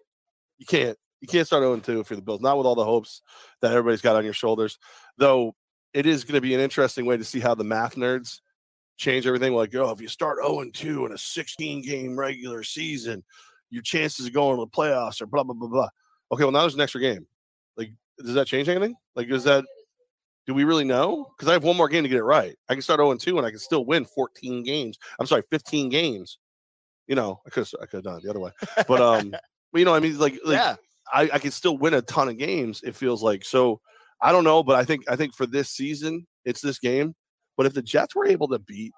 You can't. You can't start 0 2 if you're the Bills. Not with all the hopes that everybody's got on your shoulders. Though it is going to be an interesting way to see how the math nerds change everything. Like, oh, if you start 0 2 in a 16 game regular season, your chances of going to the playoffs are blah blah blah blah. Okay, well now there's an extra game. Like, does that change anything? Like, is that do we really know? Because I have one more game to get it right. I can start 0 2 and I can still win 14 games. I'm sorry, 15 games. You know, I could I could have done it the other way. But um, <laughs> but you know, I mean, like, like yeah, I, I can still win a ton of games. It feels like so. I don't know, but I think I think for this season, it's this game. But if the Jets were able to beat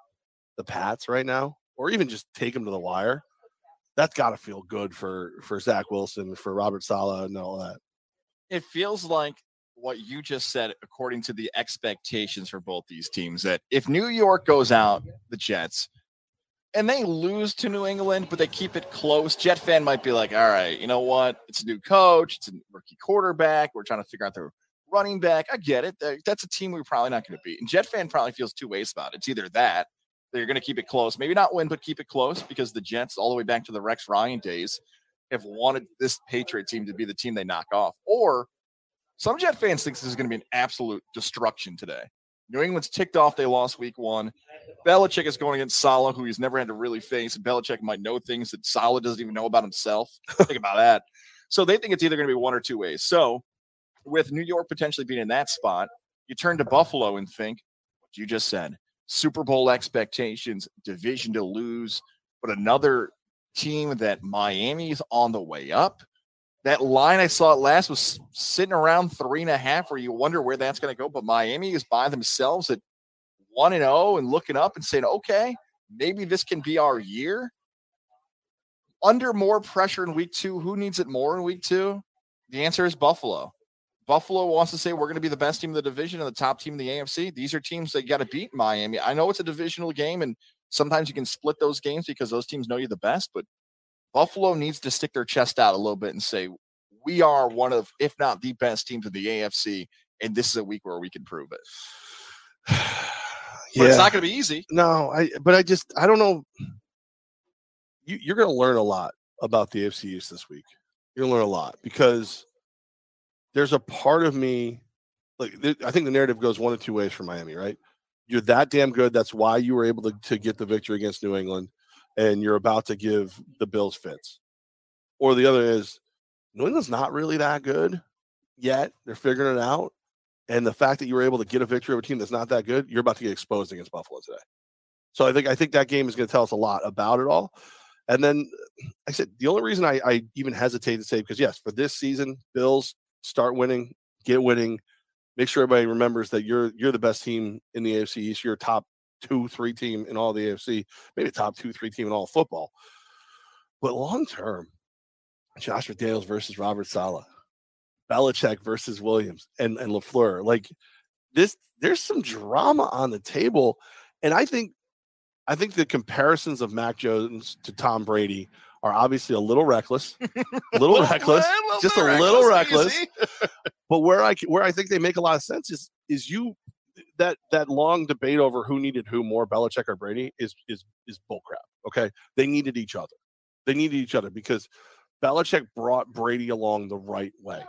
the Pats right now, or even just take them to the wire, that's got to feel good for for Zach Wilson, for Robert Saleh, and all that. it feels like what you just said, according to the expectations for both these teams, that if New York goes out, the Jets, and they lose to New England, but they keep it close, Jet fan might be like, all right, you know what? It's a new coach, it's a rookie quarterback. We're trying to figure out their running back. I get it. That's a team we're probably not going to beat. And Jet fan probably feels two ways about it. It's either that, you're going to keep it close, maybe not win, but keep it close because the Jets, all the way back to the Rex Ryan days, have wanted this Patriot team to be the team they knock off. Or some Jet fans think this is going to be an absolute destruction today. New England's ticked off. They lost week one. Belichick is going against Saleh, who he's never had to really face. Belichick might know things that Saleh doesn't even know about himself. think about that. So they think it's either going to be one or two ways. So with New York potentially being in that spot, you turn to Buffalo and think what you just said Super Bowl expectations, division to lose, but another team that Miami's on the way up. That line I saw last was sitting around three and a half, where you wonder where that's going to go. But Miami is by themselves at one and zero and looking up and saying, okay, maybe this can be our year. Under more pressure in week two, who needs it more in week two? The answer is Buffalo. Buffalo wants to say we're going to be the best team in the division and the top team in the AFC. These are teams that got to beat Miami. I know it's a divisional game, and Sometimes you can split those games because those teams know you the best, but Buffalo needs to stick their chest out a little bit and say, we are one of, if not the best teams in the AFC, and this is a week where we can prove it. <sighs> But it's not going to be easy. No, I. But I just I don't know. You, you're going to learn a lot about the AFC East this week. You're going to learn a lot because there's a part of me, like th- I think the narrative goes one of two ways for Miami. Right? You're that damn good. That's why you were able to, to get the victory against New England, and you're about to give the Bills fits. Or the other is New England's not really that good yet. They're figuring it out. And the fact that you were able to get a victory over a team that's not that good, you're about to get exposed against Buffalo today. So I think I think that game is going to tell us a lot about it all. And then, like I said, the only reason I, I even hesitate to say because yes, for this season, Bills start winning, get winning, make sure everybody remembers that you're you're the best team in the AFC East. You're top two, three team in all the AFC, maybe top two, three team in all football. But long term, Joshua McDaniels versus Robert Saleh, Belichick versus Williams and, and LaFleur. Like this, there's some drama on the table. And I think I think the comparisons of Mac Jones to Tom Brady are obviously a little reckless, <laughs> a little reckless, little just a little reckless, reckless. but where I where I think they make a lot of sense is is you that that long debate over who needed who more, Belichick or Brady, is is is bullcrap. Okay, they needed each other. They needed each other because Belichick brought Brady along the right way.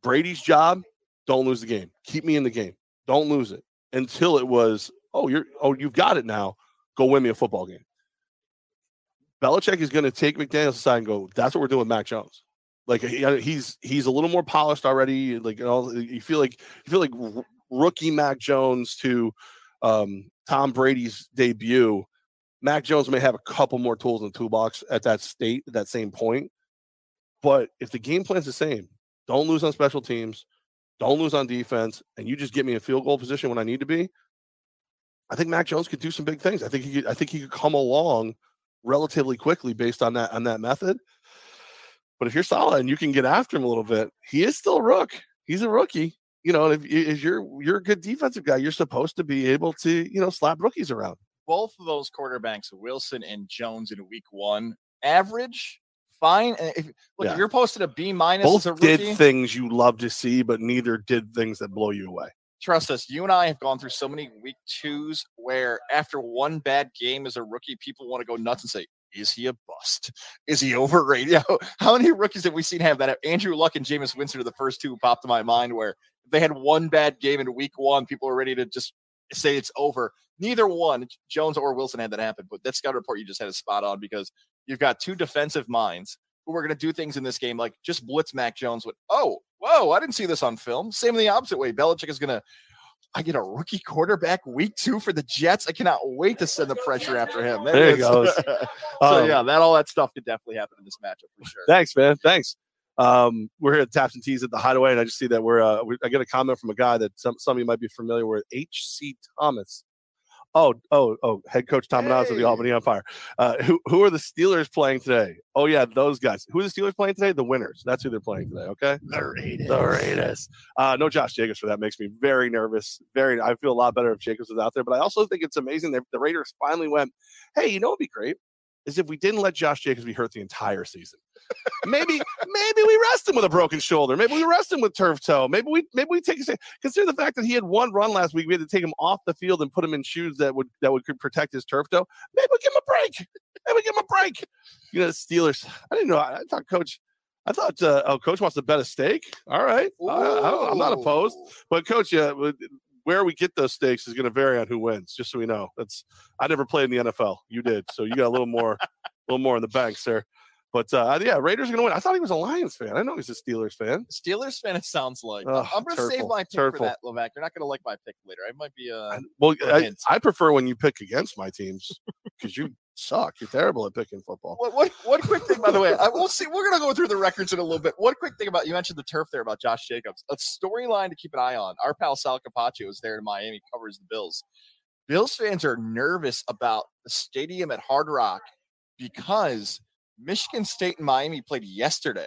Brady's job: don't lose the game. Keep me in the game. Don't lose it until it was. Oh, you're. Oh, you've got it now. Go win me a football game. Belichick is going to take McDaniel's aside and go. That's what we're doing with Mac Jones. Like he's he's a little more polished already. Like you know, you feel like you feel like rookie Mac Jones to um, Tom Brady's debut. Mac Jones may have a couple more tools in the toolbox at that state, at that same point. But if the game plan's the same, don't lose on special teams, don't lose on defense, and you just get me in field goal position when I need to be. I think Mac Jones could do some big things. I think he could, I think he could come along relatively quickly based on that on that method. But if you're solid and you can get after him a little bit, he is still a rook. He's a rookie. You know, if, if you're you're a good defensive guy, you're supposed to be able to you know slap rookies around. Both of those quarterbacks, Wilson and Jones, in week one, average fine. And If, look, Yeah. if you're posted a B minus Both as a rookie, did things you love to see, but neither did things that blow you away. Trust us, you and I have gone through so many week twos where after one bad game as a rookie, people want to go nuts and say, is he a bust? Is he overrated? <laughs> How many rookies have we seen have that? Andrew Luck and Jameis Winston are the first two popped to my mind where they had one bad game in week one, people are ready to just say it's over. Neither one, Jones or Wilson, had that happen. But that scout report you just had is spot on because you've got two defensive minds who are going to do things in this game like just blitz Mac Jones with, oh, whoa, I didn't see this on film. Same in the opposite way. Belichick is going to I get a rookie quarterback week two for the Jets. I cannot wait to send the pressure after him. There he is- goes. <laughs> so Um, yeah, that all that stuff could definitely happen in this matchup for sure. Thanks, man. Thanks. Um, we're here at Taps and Tees at the Hideaway, and I just see that we're. Uh, we, I get a comment from a guy that some some of you might be familiar with, H.C. Thomas. Oh, oh, oh! Head coach Tom Menas of the Albany Empire. Uh, who who are the Steelers playing today? Oh yeah, those guys. Who are the Steelers playing today? The winners. That's who they're playing today. Okay. The Raiders. The Raiders. Uh, no Josh Jacobs for that makes me very nervous. Very. I feel a lot better if Jacobs was out there, but I also think it's amazing that the Raiders finally went. Hey, you know what'd be great is if we didn't let Josh Jacobs be hurt the entire season. maybe maybe we rest him with a broken shoulder. Maybe we rest him with turf toe. Maybe we maybe we take a consider the fact that he had one run last week. We had to take him off the field and put him in shoes that would that would protect his turf toe. Maybe we give him a break. Maybe we give him a break. You know, the Steelers. I didn't know. I, I thought coach. I thought uh, oh, coach wants to bet a steak. All right, I, I'm not opposed. But coach, yeah, with- where we get those stakes is going to vary on who wins. Just so we know, that's I never played in the NFL. You did, so you got a little more, a <laughs> little more in the bank, sir. But uh, yeah, Raiders are going to win. I thought he was a Lions fan. I know he's a Steelers fan. Steelers fan, it sounds like. I'm going to save my pick for turful. that, Levack. You're not going to like my pick later. I might be. Uh, I- well, for I. I prefer when you pick against my teams because you suck. You're terrible at picking football. What, what, one quick thing, by the way, <laughs> I will see. We're going to go through the records in a little bit. One quick thing about you mentioned the turf there about Josh Jacobs. A storyline to keep an eye on. Our pal Sal Capaccio is there in Miami, covers the Bills. Bills fans are nervous about the stadium at Hard Rock because Michigan State and Miami played yesterday.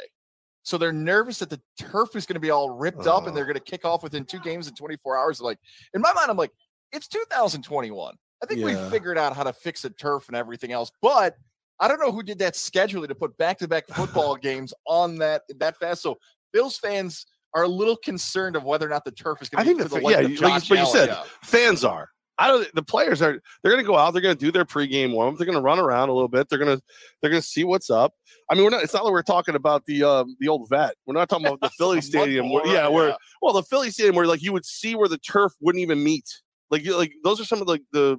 So they're nervous that the turf is going to be all ripped up and Oh. they're going to kick off within two games in 24 hours. Like in my mind, I'm like, it's 2021. I think Yeah. we figured out how to fix the turf and everything else, but I don't know who did that scheduling to put back-to-back <laughs> football games on that that fast. So Bills fans are a little concerned of whether or not the turf is going I to be think the the yeah, like but you said, fans are. I don't. The players are. They're going to go out. They're going to do their pregame warm. They're going to run around a little bit. They're going to. They're going to see what's up. I mean, we're not. It's not like we're talking about the um, the old vet. We're not talking about the <laughs> Philly Stadium. Where, yeah, where well, the Philly Stadium where like you would see where the turf wouldn't even meet. Like like those are some of the the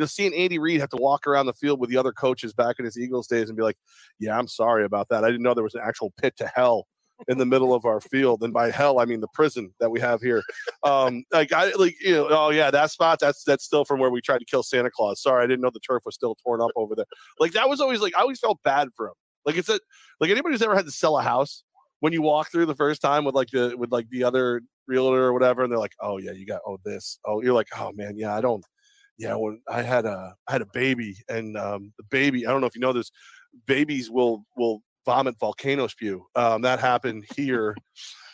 you know seeing Andy Reid have to walk around the field with the other coaches back in his Eagles days and be like, yeah, I'm sorry about that. I didn't know there was an actual pit to hell in the middle of our <laughs> field. And by hell, I mean the prison that we have here. Um, like I like you know, oh yeah, that spot that's that's still from where we tried to kill Santa Claus. Sorry, I didn't know the turf was still torn up over there. Like that was always like I always felt bad for him. Like it's a like anybody who's ever had to sell a house when you walk through the first time with like the with like the other realtor or whatever, and they're like, oh yeah, you got oh this, oh you're like, oh man, yeah, I don't. Yeah, when I had a I had a baby, and um, the baby, I don't know if you know this, babies will will vomit volcano spew. Um, that happened here.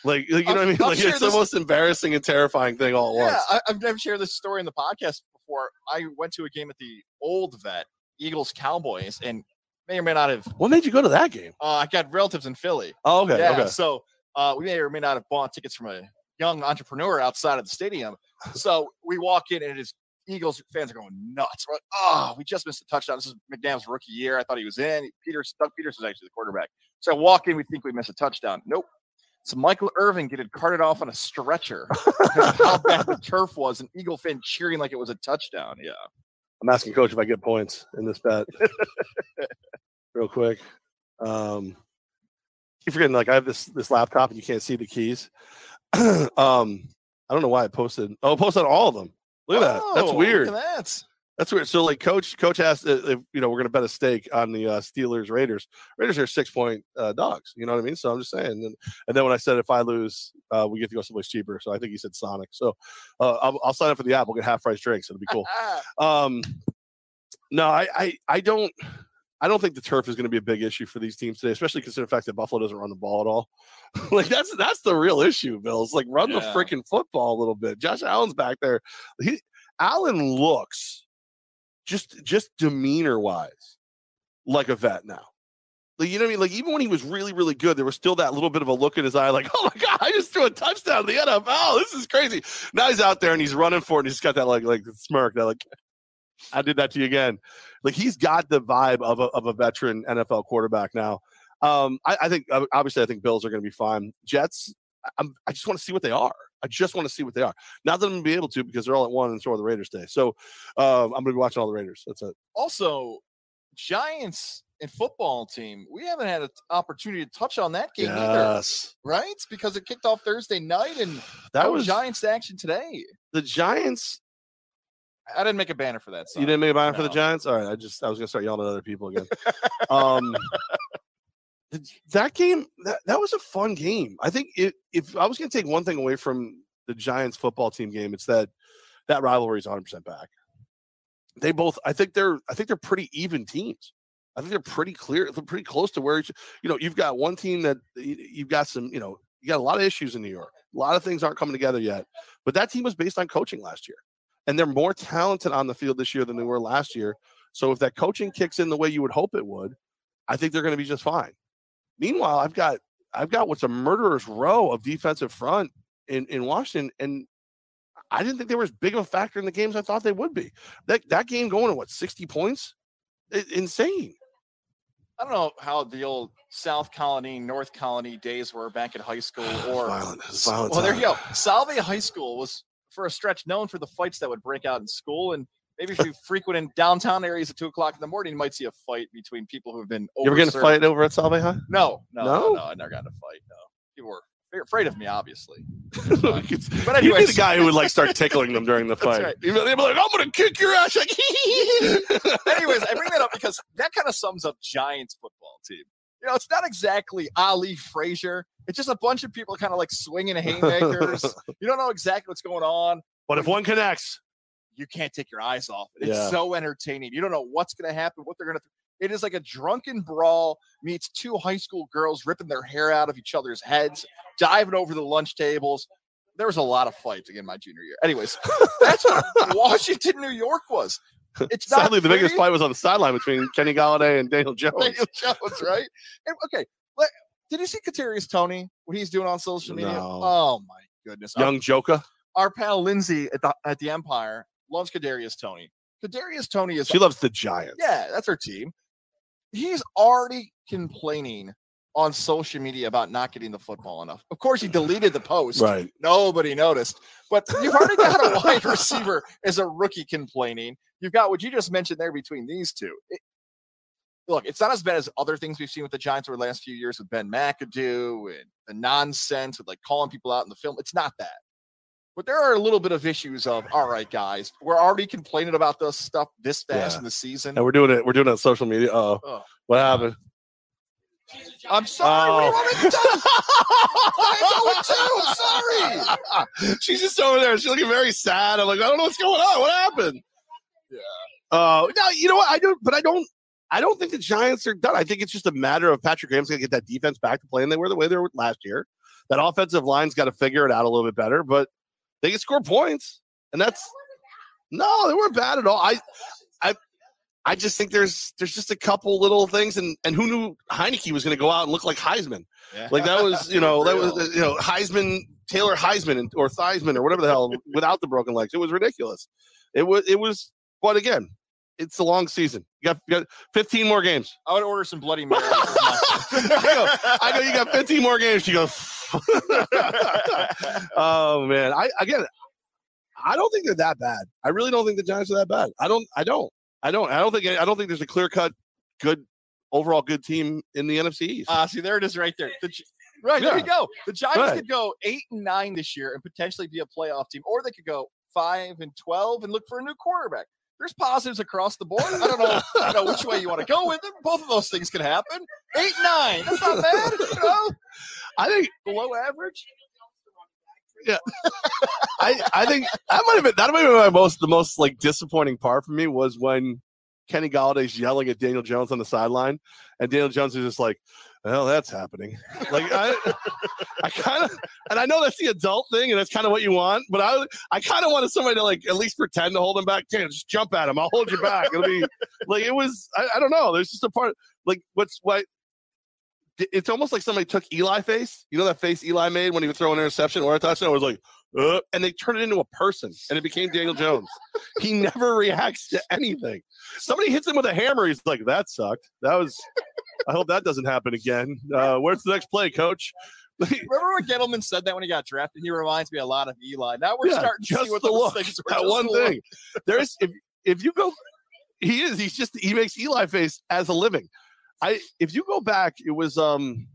Like, like, you know what I mean? <laughs> Like it's the most embarrassing and terrifying thing all at Yeah, once. I, I've never shared this story in the podcast before. I went to a game at the old vet, Eagles Cowboys, and may or may not have. What made you go to that game? Uh, I got relatives in Philly. Oh, okay, yeah, okay. so uh, we may or may not have bought tickets from a young entrepreneur outside of the stadium. So we walk in, and it is Eagles fans are going nuts. We're like, oh, we just missed a touchdown. This is McNabb's rookie year. I thought he was in. Peters, Doug Pederson was actually the quarterback. So I walk in, we think we missed a touchdown. Nope. So Michael Irvin getting carted off on a stretcher how <laughs> bad the turf was, and Eagle fan cheering like it was a touchdown. Yeah. I'm asking coach if I get points in this bet. <laughs> Real quick. Um keep forgetting like I have this this laptop and you can't see the keys. <clears throat> um I don't know why I posted oh I posted on all of them. Look at that. That's Oh, weird. Look at that. That's weird. So like coach coach asked uh, if you know we're gonna bet a stake on the uh, Steelers Raiders. Raiders are six point uh, dogs. You know what I mean? So I'm just saying. And, and then when I said if I lose, uh, we get to go someplace cheaper. So I think he said Sonic. So uh, I'll, I'll sign up for the app. We'll get half price drinks. It'll be cool. <laughs> Um, no, I, I, I don't, I don't think the turf is going to be a big issue for these teams today, especially considering the fact that Buffalo doesn't run the ball at all. <laughs> like that's that's the real issue, Bills. Like run the freaking football a little bit. Josh Allen's back there. He, Allen looks just just demeanor wise like a vet now. Like, you know what I mean? Like even when he was really, really good, there was still that little bit of a look in his eye, like, <laughs> "Oh my god, I just threw a touchdown to the NFL. This is crazy." Now he's out there and he's running for it, and he's got that like like smirk, that like, I did that to you again. Like he's got the vibe of a of a veteran NFL quarterback now. Um, I, I think obviously I think Bills are going to be fine. Jets, I- I'm, I just want to see what they are. I just want to see what they are. Not that I'm going to be able to because they're all at one and so are the Raiders today. So um, I'm going to be watching all the Raiders. That's it. also, Giants and football team, we haven't had an opportunity to touch on that game either, right? Because it kicked off Thursday night and that was Giants action today. the Giants. I didn't make a banner for that. You didn't make a buy for the Giants. All right, I just I was going to start yelling at other people again. um, <laughs> that game that, that was a fun game. I think it, if I was going to take one thing away from the Giants football team game, it's that that rivalry is 100 percent back. They both, I think they're, I think they're pretty even teams. I think they're pretty clear, they're pretty close to where you know you've got one team that you've got some, you know, you got a lot of issues in New York. A lot of things aren't coming together yet, but that team was based on coaching last year, and they're more talented on the field this year than they were last year. So if that coaching kicks in the way you would hope it would, I think they're going to be just fine. Meanwhile, I've got I've got what's a murderer's row of defensive front in in Washington, and I didn't think they were as big of a factor in the games I thought they would be. That that game going to what sixty points, I- insane. I don't know how the old South Colony, North Colony days were back in high school, <sighs> or violent, violent well, there you go. Salve High School was for a stretch known for the fights that would break out in school, and maybe if you <laughs> frequent in downtown areas at two o'clock in the morning, you might see a fight between people who have been. You ever get a fight over at Salve High? No, no, no, No? no, I never got in a fight. No, people were they're afraid of me, obviously. <laughs> Um, but anyway, You'd be the guy who would like start tickling them during the <laughs> fight. right. They'd be like, "I'm gonna kick your ass!" Like, Anyways, I bring that up because that kind of sums up Giants football team. You know, it's not exactly Ali Frazier. It's just a bunch of people kind of like swinging haymakers. <laughs> you don't know exactly what's going on. but if one connects, You can't take your eyes off it. It's Yeah. so entertaining. You don't know what's going to happen, what they're going to. Do. It is like a drunken brawl meets two high school girls ripping their hair out of each other's heads, diving over the lunch tables. There was a lot of fights again my junior year. Anyways, that's what <laughs> Washington, New York was. <laughs> It's not Sadly, the biggest fight was on the sideline between Kenny Golladay and Daniel <laughs> Jones. Daniel Jones, right? And, okay, let- did you see Kadarius Toney? What he's doing on social media? No. Oh my goodness! Our- Young Joka. our pal Lindsay at the at the Empire loves Kadarius Toney. Kadarius Toney is She loves the Giants. yeah, that's her team. He's already complaining on social media about not getting the football enough. Of course, he deleted the post. Right. Nobody noticed. But you've already got a <laughs> wide receiver as a rookie complaining. You've got what you just mentioned there between these two. It- look, it's not as bad as other things we've seen with the Giants over the last few years with Ben McAdoo and the nonsense with like calling people out in the film. It's not that. But there are a little bit of issues of, all right, guys, we're already complaining about this stuff this fast Yeah. in the season. And we're doing it. We're doing it on social media. Oh, Oh. what happened? I'm sorry. What do you Oh. want me to do? I'm going too. I'm sorry. <laughs> She's just over there. She's looking very sad. I'm like, I don't know what's going on. What happened? Yeah. Uh, no, you know what? I do, but I don't. I don't think the Giants are done. I think it's just a matter of Patrick Graham's going to get that defense back to playing they were the way they were last year. That offensive line's got to figure it out a little bit better, but they can score points, and that's no, they weren't bad at all. I, I, I just think there's there's just a couple little things, and and who knew Heinicke was going to go out and look like Heisman? Yeah. Like that was, you know, <laughs> that was, you know, Heisman, Taylor Heisman, and- or Theismann, or whatever the hell, <laughs> without the broken legs. It was ridiculous. It was, it was. But again, it's a long season. You got, you got 15 more games. I would order some Bloody Marys. <laughs> I know you got 15 more games. She goes, oh man. I again, I don't think they're that bad. I really don't think the Giants are that bad. I don't. I don't. I don't. I don't think. I don't think there's a clear cut, good overall good team in the NFC East. Ah, see, there it is right there. The right, there Yeah. you go. The Giants Right. could go eight and nine this year and potentially be a playoff team, or they could go five and twelve and look for a new quarterback. There's positives across the board. I don't know, I don't know which way you want to go with it. Both of those things can happen. Eight and nine. That's not bad. You know, I think. below average. <laughs> I, I think that might have been that might have been my most the most like disappointing part for me was when Kenny Golladay's yelling at Daniel Jones on the sideline, and Daniel Jones is just like, "Well, that's happening." <laughs> Like I, I kind of, and I know that's the adult thing, and that's kind of what you want, but I, I kind of wanted somebody to like at least pretend to hold him back. Damn, just jump at him. I'll hold you back. It'll be like it was. I, I don't know. There's just a part like what's what. It's almost like somebody took Eli face. You know that face Eli made when he would throw an interception or a touchdown. It was like, uh, and they turned it into a person, and it became Daniel Jones. <laughs> he never reacts to anything. Somebody hits him with a hammer. He's like, "That sucked. That was. I hope that doesn't happen again. Uh, where's the next play, Coach?" <laughs> Remember when Gettleman said that when he got drafted? He reminds me a lot of Eli. Now we're Yeah, starting to just see what the look. things that one the look. thing. There's if if you go, he is. He's just he makes Eli face as a living. I if you go back, it was um,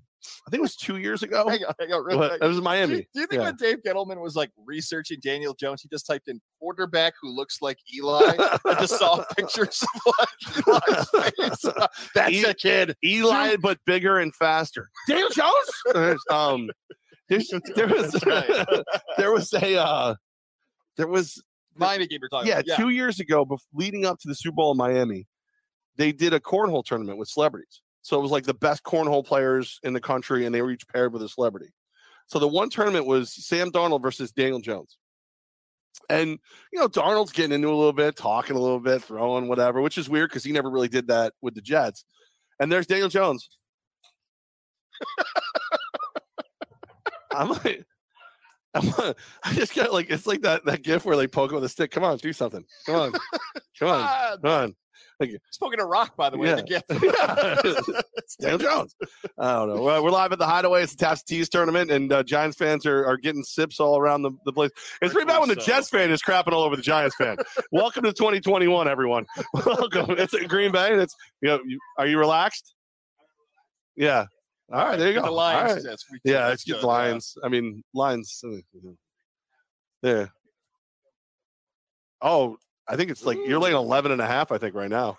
I think it was two years ago. Hang on, hang on, real quick. That was Miami. you, do you think Yeah. when Dave Gettleman was like researching Daniel Jones, he just typed in quarterback who looks like Eli and just saw <laughs> pictures of like Eli's face? <laughs> That's E- a kid. Eli, but bigger and faster. Daniel Jones. Um, <laughs> there was right. there was a uh, there was Miami game you're talking yeah, about. Yeah. two years ago, bef- leading up to the Super Bowl in Miami, they did a cornhole tournament with celebrities. So it was like the best cornhole players in the country, and they were each paired with a celebrity. So the one tournament was Sam Darnold versus Daniel Jones. And you know, Darnold's getting into a little bit, talking a little bit, throwing whatever, which is weird because he never really did that with the Jets. And there's Daniel Jones. <laughs> I'm like, I'm like- <laughs> I just got like it's like that that gif where they poke him with a stick. Come on, do something. Come on, <laughs> come on, come on. Spoken to Rock, by the way. Yeah. The gift. it's <laughs> Daniel Jones. I don't know. Well, we're live at the Hideaway. It's the Taps Tees tournament, and uh, Giants fans are, are getting sips all around the, the place. It's pretty bad when the so. Jets fan is crapping all over the Giants fan. Welcome to 2021, everyone. Welcome. It's in Green Bay. It's you know. You, are you relaxed? Yeah. All right. There you go. The Lions. right. Yeah, that's it's just good, yeah. I mean, Lions. uh, Yeah. Oh, I think it's like you're laying 11 and a half, I think, right now.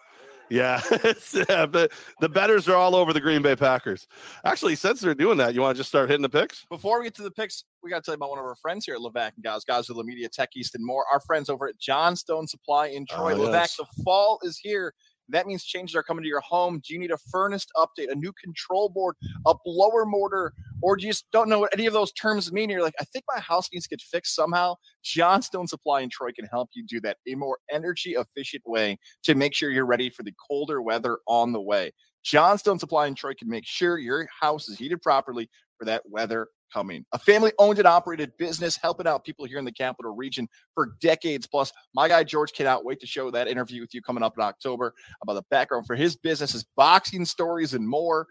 Yeah. <laughs> <laughs> yeah but the betters are all over the Green Bay Packers. Actually, since they're doing that, you want to just start hitting the picks? Before we get to the picks, we got to tell you about one of our friends here at Levack and Goz, Guys with the Media Tech East and more. Our friends over at Johnstone Supply in Troy. Levack, yes. the fall is here. That means changes are coming to your home. Do you need a furnace update, a new control board, a blower motor, or do you just don't know what any of those terms mean. You're like, I think my house needs to get fixed somehow. Johnstone Supply in Troy can help you do that a more energy efficient way to make sure you're ready for the colder weather on the way. Johnstone Supply in Troy can make sure your house is heated properly for that weather coming. A family owned and operated business helping out people here in the capital region for decades plus. My guy George cannot wait to show that interview with you coming up in October about the background for his business, his boxing stories, and more.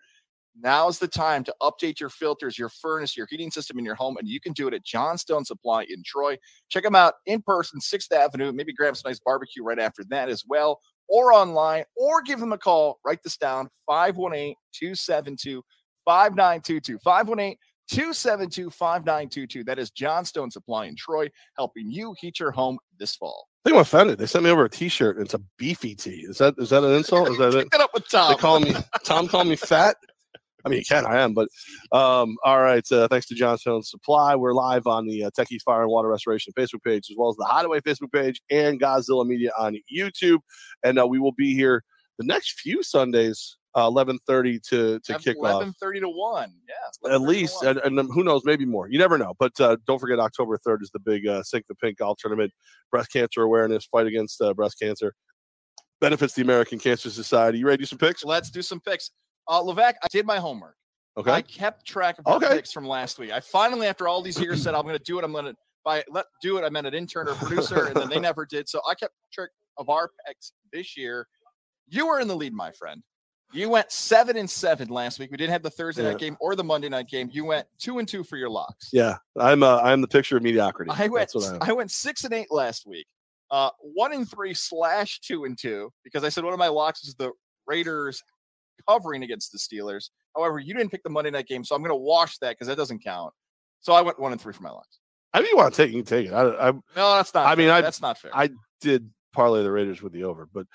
Now's the time to update your filters, your furnace, your heating system in your home, and you can do it at Johnstone Supply in Troy. Check them out in person, 6th Avenue. Maybe grab some nice barbecue right after that as well, or online, or give them a call. Write this down 518 272 5922. 518 272 5922. That is Johnstone Supply in Troy, helping you heat your home this fall. I think I'm offended. They sent me over a T-shirt. And it's a beefy tee. Is that is that an insult? Is that <laughs> it? It up with Tom. They call me Tom. Call me fat. I mean, you can. I am. But um, all right. Uh, thanks to Johnstone Supply. We're live on the uh, Techies Fire and Water Restoration Facebook page, as well as the Hideaway Facebook page and Godzilla Media on YouTube. And uh, we will be here the next few Sundays uh, 11:30 to to kick off. 11:30 to one. Yeah, At least, and, and who knows, maybe more. You never know. But uh, don't forget, October 3rd is the big uh, Sink the Pink Golf Tournament, breast cancer awareness, fight against uh, breast cancer, benefits the American Cancer Society. You ready to do some picks? let's do some picks. Uh, Levack, I did my homework. Okay. I kept track of our Okay. picks from last week. I finally, after all these years, said I'm going to do it. I'm going to by let do it. I meant an intern or producer, and then they never did. So I kept track of our picks this year. You were in the lead, my friend. You went seven and seven last week. We didn't have the Thursday Yeah. night game or the Monday night game. You went two and two for your locks. Yeah, I'm. Uh, I'm the picture of mediocrity. I went. That's what I. I went six and eight last week. Uh, one and three slash two and two because I said one of my locks is the Raiders covering against the Steelers. However, you didn't pick the Monday night game, so I'm going to wash that because that doesn't count. So I went one and three for my locks. I mean, you want to take, it, you can take it. I, I No, that's not. I mean. I- that's not fair. I did parlay the Raiders with the over, but,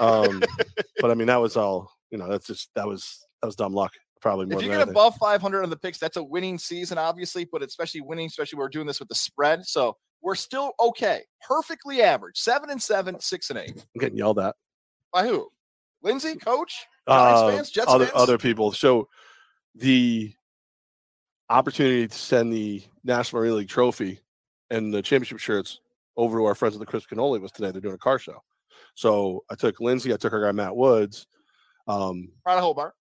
um, <laughs> but I mean, that was all. You know, that's just that was that was dumb luck. Probably more if you get anything. above 500 on the picks, that's a winning season, obviously. But especially winning, especially we're doing this with the spread, so we're still okay, perfectly average, seven and seven, six and eight. I'm getting yelled at. By who? Lindsay, coach, Uh, fans, Jets other fans. other people. So the opportunity to send the National Arena League trophy and the championship shirts over to our friends at the Chris Cannoli was today. They're doing a car show. So I took Lindsay, I took our guy Matt Woods, um, Proud of Hobart.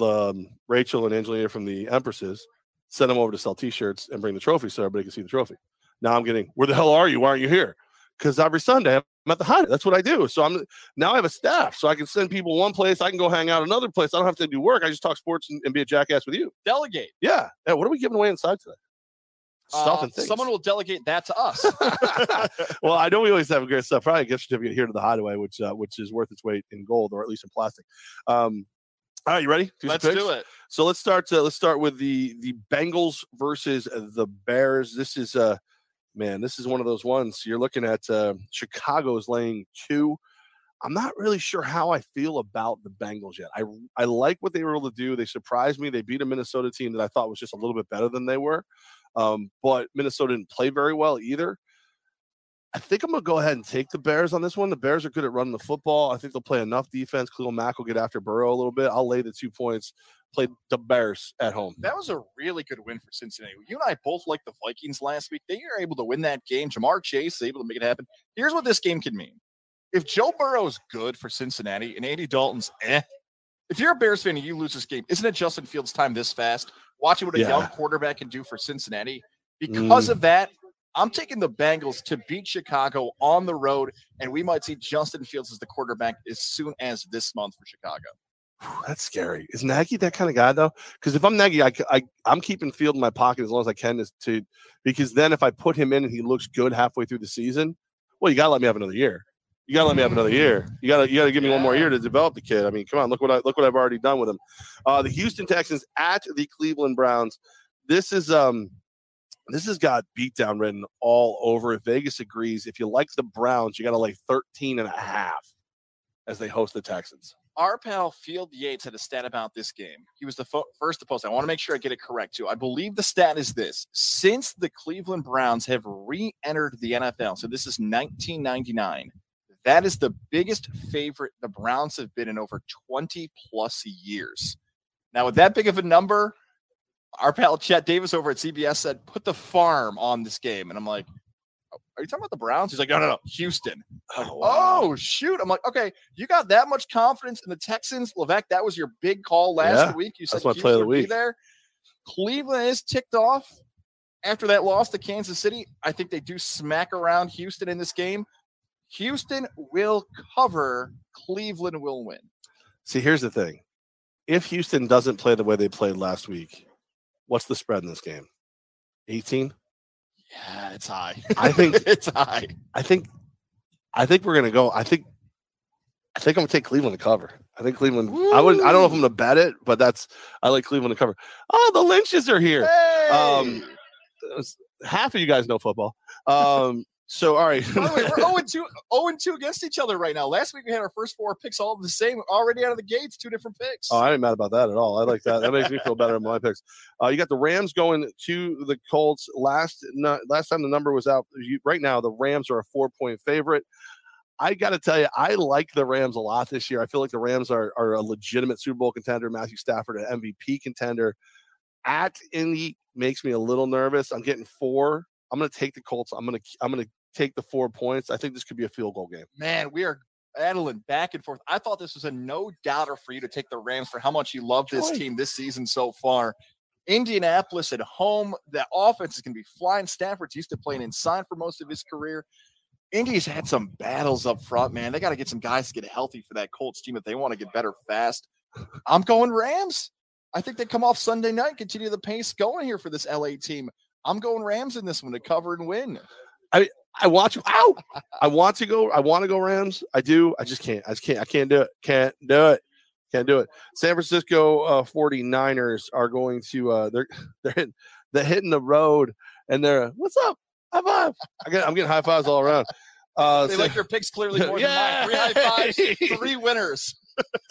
um, Rachel and Angelina from the Empresses, send them over to sell T-shirts and bring the trophy so everybody can see the trophy. Now I'm getting, where the hell are you? Why aren't you here? Because every Sunday I'm at the Hideaway. That's what I do. So I'm now I have a staff, so I can send people one place. I can go hang out another place. I don't have to do work. I just talk sports and, and be a jackass with you. Delegate. Yeah. yeah. What are we giving away inside today? Stuff Uh, and things. someone will delegate that to us. <laughs> <laughs> well, I know we always have great stuff. Probably a gift certificate here to the Hideaway, which uh, which is worth its weight in gold or at least in plastic. Um, all right, you ready? Do Let's do it. So let's start. Uh, let's start with the the Bengals versus the Bears. This is uh man, this is one of those ones. You're looking at uh, Chicago's laying two. I'm not really sure how I feel about the Bengals yet. I I like what they were able to do. They surprised me. They beat a Minnesota team that I thought was just a little bit better than they were. Um, but Minnesota didn't play very well either. I think I'm gonna go ahead and take the Bears on this one. The Bears are good at running the football. I think they'll play enough defense. Khalil Mack will get after Burrow a little bit. I'll lay the two points. Play the Bears at home. That was a really good win for Cincinnati. You and I both like the Vikings last week. They were able to win that game. Ja'Marr Chase able to make it happen. Here's what this game can mean. If Joe Burrow is good for Cincinnati and Andy Dalton's eh, if you're a Bears fan and you lose this game, isn't it Justin Fields' time this fast? Watching what a young quarterback can do for Cincinnati. Because mm. of that, I'm taking the Bengals to beat Chicago on the road, and we might see Justin Fields as the quarterback as soon as this month for Chicago. That's scary. Is Nagy that kind of guy though? Because if I'm Nagy, I, I am keeping Field in my pocket as long as I can to because then if I put him in and he looks good halfway through the season, well, you gotta let me have another year. You gotta let me have another year. You gotta you gotta give me one more year to develop the kid. I mean, come on, look what I look what I've already done with him. Uh, the Houston Texans at the Cleveland Browns. This is um this has got beatdown written all over it. Vegas agrees. If you like the Browns, you got to lay 13 and a half as they host the Texans. our pal Field Yates had a stat about this game. He was the fo- first to post. I want to make sure I get it correct too. I believe the stat is this: since the Cleveland Browns have re-entered the NFL, so this is 1999. That is the biggest favorite the Browns have been in over 20 plus years. Now, with that big of a number, our pal Chet Davis over at CBS said, "Put the farm on this game," and I'm like, "Oh, "Are you talking about the Browns?" He's like, "No, no, no, Houston." Oh, like, Oh, wow. oh shoot! I'm like, okay, you got that much confidence in the Texans, Levack. That was your big call last Yeah, week. You said that's my play of the Houston week. there. Cleveland is ticked off after that loss to Kansas City. I think they do smack around Houston in this game. Houston will cover. Cleveland will win. See, here's the thing. If Houston doesn't play the way they played last week, what's the spread in this game? 18? Yeah, it's high. I think <laughs> it's high. I think I think we're gonna go. I think I think I'm gonna take Cleveland to cover. I think Cleveland I would I don't know if I'm gonna bet it, but that's I like Cleveland to cover. Oh, the Lynches are here. Hey! Um, half of you guys know football. Um, so all right. By the way, we're <laughs> 0 2, 0 2 against each other right now. Last week we had our first four picks all the same, already out of the gates, two different picks. Oh, I ain't mad about that at all. I like that. That makes me feel better in my picks. Uh, you got the Rams going to the Colts. Last no, last time the number was out. You, right now, the Rams are a four point favorite. I got to tell you, I like the Rams a lot this year. I feel like the Rams are, are a legitimate Super Bowl contender. Matthew Stafford, an MVP contender. At Indy makes me a little nervous. I'm getting four. I'm going to take the Colts. I'm going to I'm going to take the four points. I think this could be a field goal game. Man, we are battling back and forth. I thought this was a no doubter for you to take the Rams for how much you love this team this season so far. Indianapolis at home, that offense is going to be flying. Stafford's used to playing inside for most of his career. Indy's had some battles up front, man. They got to get some guys to get healthy for that Colts team if they want to get better fast. I'm going Rams. I think they come off Sunday night, continue the pace going here for this LA team. I'm going Rams in this one to cover and win. I want to. Ow! I want to go. I want to go Rams. I do. I just can't. I just can't. I can't do it. Can't do it. Can't do it. San Francisco uh, 49ers are going to. Uh, they're <laughs> they're hitting, they're hitting the road and they're what's up? High five! I I'm getting high fives all around. Uh, They so- like <laughs> their picks clearly more than mine. Three high fives, <laughs> three winners.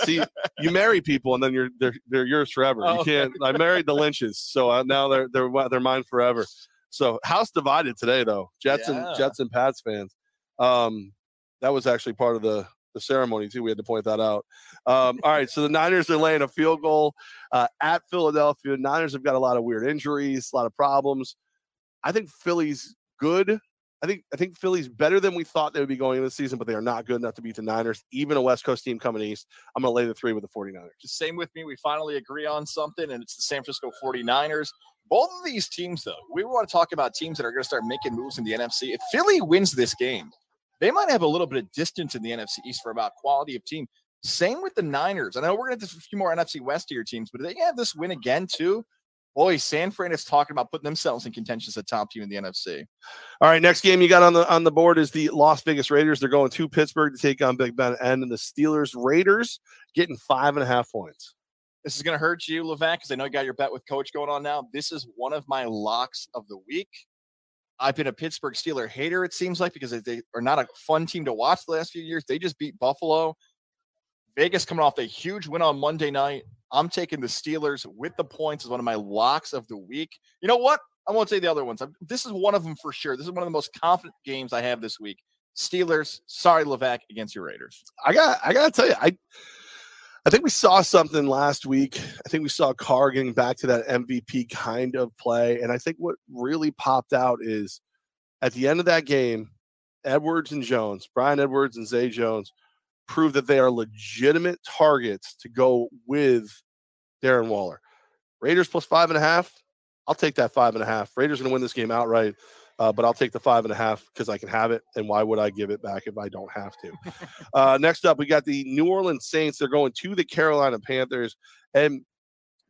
see, you marry people and then you're they're they're yours forever. Oh, You can't. I married the Lynches, so uh, now they're they're they're mine forever. So house divided today though. Jets Yeah. and Jets and Pats fans. Um, that was actually part of the the ceremony too. We had to point that out. Um, all right, so the Niners are laying a field goal uh, at Philadelphia. Niners have got a lot of weird injuries, a lot of problems. I think Philly's good. I think I think Philly's better than we thought they would be going into the season, but they are not good enough to beat the Niners, even a West Coast team coming east. I'm going to lay the three with the 49ers. Same with me. We finally agree on something, and it's the San Francisco 49ers. Both of these teams, though, we want to talk about teams that are going to start making moves in the NFC. If Philly wins this game, they might have a little bit of distance in the NFC East for about quality of team. Same with the Niners. I know we're going to have a few more NFC West tier teams, but if they have this win again, too, boy, San Fran is talking about putting themselves in contention as a top team in the NFC. All right, next game you got on the on the board is the Las Vegas Raiders. They're going to Pittsburgh to take on Big Ben and the Steelers. Raiders getting five and a half points. This is going to hurt you, Levack, because I know you got your bet with Coach going on now. This is one of my locks of the week. I've been a Pittsburgh Steeler hater, it seems like, because they are not a fun team to watch the last few years. They just beat Buffalo. Vegas coming off a huge win on Monday night. I'm taking the Steelers with the points as one of my locks of the week. You know what? I won't say the other ones. I'm- This is one of them for sure. This is one of the most confident games I have this week. Steelers, sorry, Levack, against your Raiders. I got I gotta tell you, I I think we saw something last week. I think we saw Carr getting back to that MVP kind of play. And I think what really popped out is at the end of that game, Edwards and Jones, Bryan Edwards and Zay Jones, proved that they are legitimate targets to go with Darren Waller. Raiders plus five and a half. I'll take that five and a half. Raiders going to win this game outright, uh, but I'll take the five and a half because I can have it. And why would I give it back if I don't have to? <laughs> uh, next up, we got the New Orleans Saints. They're going to the Carolina Panthers, and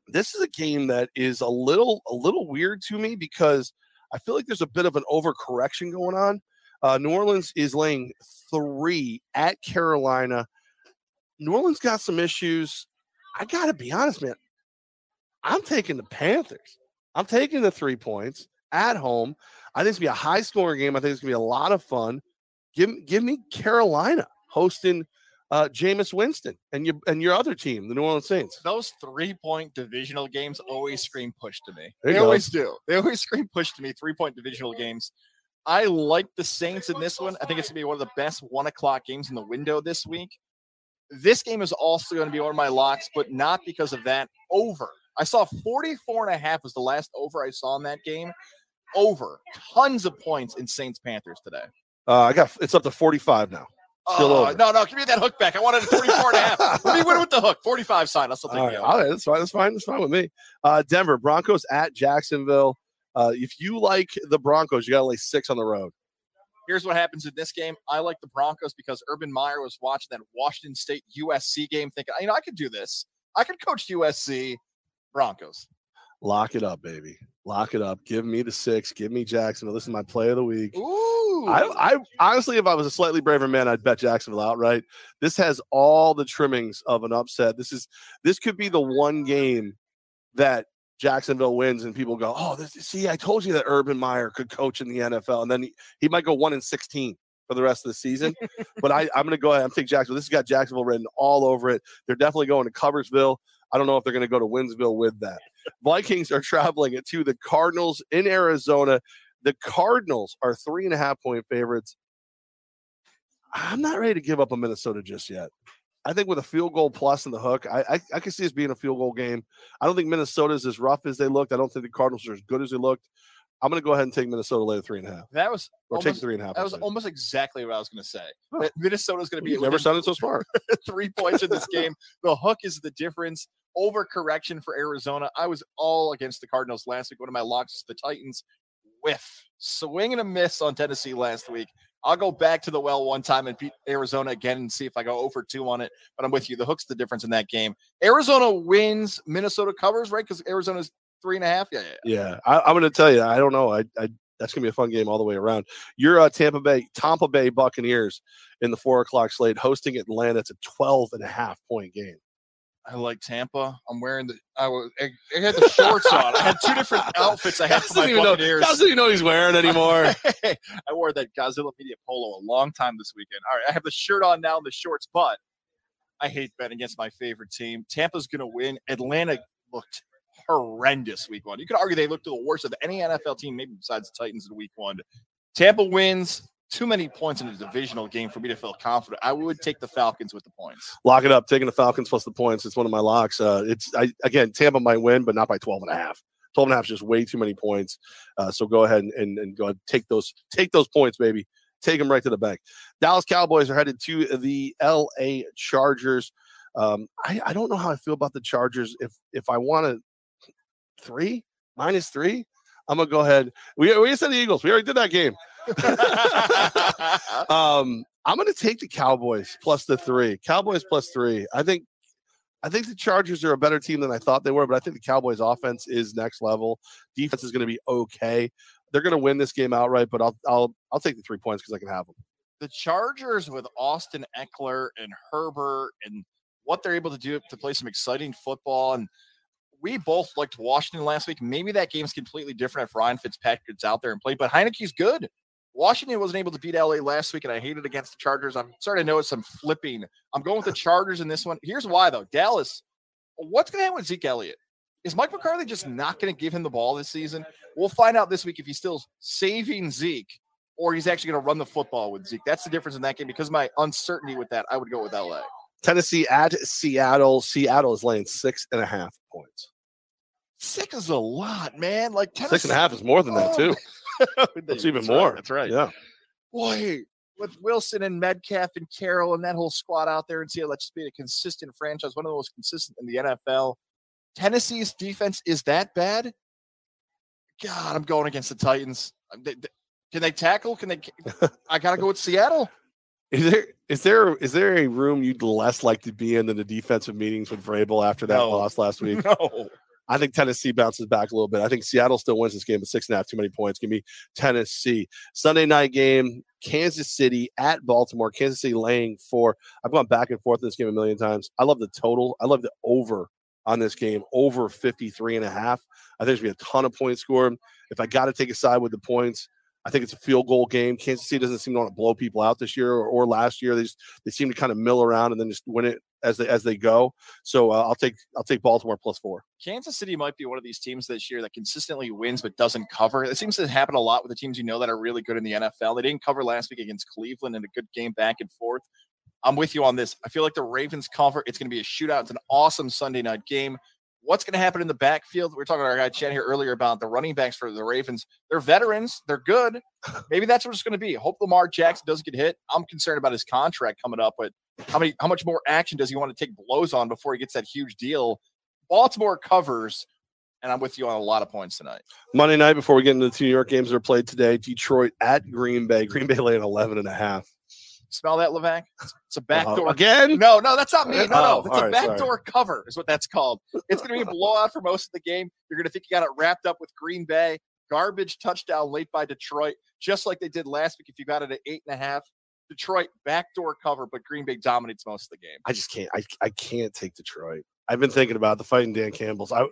this is a game that is a little a little weird to me because I feel like there's a bit of an overcorrection going on. Uh, New Orleans is laying three at Carolina. New Orleans got some issues. I got to be honest, man. I'm taking the Panthers. I'm taking the three points at home. I think it's gonna be a high scoring game. I think it's gonna be a lot of fun. Give give me Carolina hosting uh Jameis Winston and your and your other team, the New Orleans Saints. those three point divisional games always scream push to me. There They always do. They always scream push to me. Three point divisional games. I like the Saints in this one. I think it's gonna be one of the best one o'clock games in the window this week. This game is also going to be one of my locks, but not because of that. Over I saw 44 and a half was the last over I saw in that game. Over tons of points in Saints Panthers today. Uh, I got it's up to 45 now. Still Oh, over. no, no, give me that hook back. I wanted 44 and a half. <laughs> Let me win with the hook. 45 sign. I'll still take All right, all right, that's fine. That's fine. That's fine with me. Uh, Denver Broncos at Jacksonville. Uh, if you like the Broncos, you got to lay six on the road. Here's what happens in this game. I like the Broncos because Urban Meyer was watching that Washington State USC game, thinking, you know, I could do this. I could coach USC Broncos. Lock it up, baby. Lock it up. Give me the six. Give me Jacksonville. This is my play of the week. Ooh. I, I honestly, if I was a slightly braver man, I'd bet Jacksonville outright. This has all the trimmings of an upset. This is this could be the one game that Jacksonville wins, and people go, "Oh, this, see, I told you that Urban Meyer could coach in the NFL," and then he, he might go one in sixteen for the rest of the season. but I, I'm going to go ahead. I'm taking Jacksonville. This has got Jacksonville written all over it. They're definitely going to Covers,ville I don't know if they're going to go to Winsville with that. Vikings are <laughs> traveling to the Cardinals in Arizona. The Cardinals are three and a half point favorites. I'm not ready to give up on Minnesota just yet. I think with a field goal plus in the hook, I, I I can see this being a field goal game. I don't think Minnesota's as rough as they looked. I don't think the Cardinals are as good as they looked. I'm going to go ahead and take Minnesota later three and a half, that was or take almost, three and a half. that was almost exactly what I was going to say. Huh. Minnesota's going to be You never sounded so smart. <laughs> three points in this game. The hook is the difference. Overcorrection for Arizona. I was all against the Cardinals last week. One of my locks is the Titans. Whiff. Swing and a miss on Tennessee last week. I'll go back to the well one time and beat Arizona again and see if I go over two on it. But I'm with you. The hook's the difference in that game. Arizona wins. Minnesota covers, right? Because Arizona's three and a half. Yeah, yeah. yeah. I, I'm going to tell you. I don't know. I, I that's going to be a fun game all the way around. You're uh, Tampa Bay, Tampa Bay Buccaneers in the four o'clock slate hosting Atlanta. It's a 12 and a half point game. I like Tampa. I'm wearing the. I was. I, I had the shorts on. I had two different <laughs> outfits. I had for my doesn't even know, doesn't even know he's wearing anymore. <laughs> I wore that Godzilla Media polo a long time this weekend. All right, I have the shirt on now and the shorts, but I hate betting against my favorite team. Tampa's going to win. Atlanta looked horrendous week one. You could argue they looked the worst of any NFL team, maybe besides the Titans in week one. Tampa wins. Too many points in a divisional game for me to feel confident. I would take the Falcons with the points. Lock it up. Taking the Falcons plus the points. It's one of my locks. Uh, it's I, again, Tampa might win, but not by 12 and a half. 12 and a half is just way too many points. Uh, so go ahead and, and, and go ahead and take those take those points, baby. Take them right to the bank. Dallas Cowboys are headed to the LA Chargers. Um, I, I don't know how I feel about the Chargers. If if I want to three minus three, I'm gonna go ahead. We we said the Eagles. We already did that game. <laughs> um, I'm going to take the Cowboys plus the three. Cowboys plus three. I think, I think the Chargers are a better team than I thought they were, but I think the Cowboys' offense is next level. Defense is going to be okay. They're going to win this game outright, but I'll I'll I'll take the three points because I can have them. the Chargers with Austin Ekeler and Herbert and what they're able to do to play some exciting football. And we both liked Washington last week. Maybe that game's completely different if Ryan Fitzpatrick's out there and play, but Heinicke's good. Washington wasn't able to beat LA last week, and I hated against the Chargers. I'm starting to notice some flipping. I'm going with the Chargers in this one. Here's why, though. Dallas, what's going to happen with Zeke Elliott? Is Mike McCarthy just not going to give him the ball this season? We'll find out this week if he's still saving Zeke or he's actually going to run the football with Zeke. That's the difference in that game. Because of my uncertainty with that, I would go with LA. Tennessee at Seattle. Seattle is laying six and a half points. Six is a lot, man. Like Tennessee, Six and a half is more than that oh, too. <laughs> That's even That's right, more. That's right. Yeah. Boy, with Wilson and Metcalf and Carroll and that whole squad out there and Seattle, let's just be a consistent franchise, one of the most consistent in the NFL. Tennessee's defense is that bad? God, I'm going against the Titans. Uh, they- they- Can they tackle? Can they? <laughs> I gotta go with Seattle. Is there is there is there a room you'd less like to be in than the defensive meetings with Vrabel after that No. loss last <laughs> week? No, I think Tennessee bounces back a little bit. I think Seattle still wins this game at six and a half, too many points. Give me Tennessee. Sunday night game, Kansas City at Baltimore. Kansas City laying four. I've gone back and forth in this game a million times. I love the total. I love the over on this game, over 53 and a half. I think there's going to be a ton of points scored. If I got to take a side with the points, I think it's a field goal game. Kansas City doesn't seem to want to blow people out this year or, or last year. They just, they seem to kind of mill around and then just win it as they as they go. So uh, I'll take I'll take Baltimore plus four. Kansas City might be one of these teams this year that consistently wins but doesn't cover. It seems to happen a lot with the teams you know that are really good in the NFL. They didn't cover last week against Cleveland in a good game back and forth. I'm with you on this. I feel like the Ravens cover. It's going to be a shootout. It's an awesome Sunday night game. What's going to happen in the backfield? We were talking to our guy Chan here earlier about the running backs for the Ravens. They're veterans. They're good. Maybe that's what it's going to be. Hope Lamar Jackson doesn't get hit. I'm concerned about his contract coming up, but how many how much more action does he want to take blows on before he gets that huge deal? Baltimore covers, and I'm with you on a lot of points tonight. Monday night before we get into the two New York games that are played today, Detroit at Green Bay. Green Bay laying 11 and a half. Smell that, Levack? It's a backdoor. Uh, again? No, no, that's not me. No, no, Oh, it's a right, backdoor cover, is what that's called. It's going to be a blowout for most of the game. You're going to think you got it wrapped up with Green Bay. Garbage touchdown late by Detroit, just like they did last week. If you got it at eight and a half, Detroit backdoor cover, but Green Bay dominates most of the game. I just can't. I, I can't take Detroit. I've been thinking about the fighting Dan Campbell's. I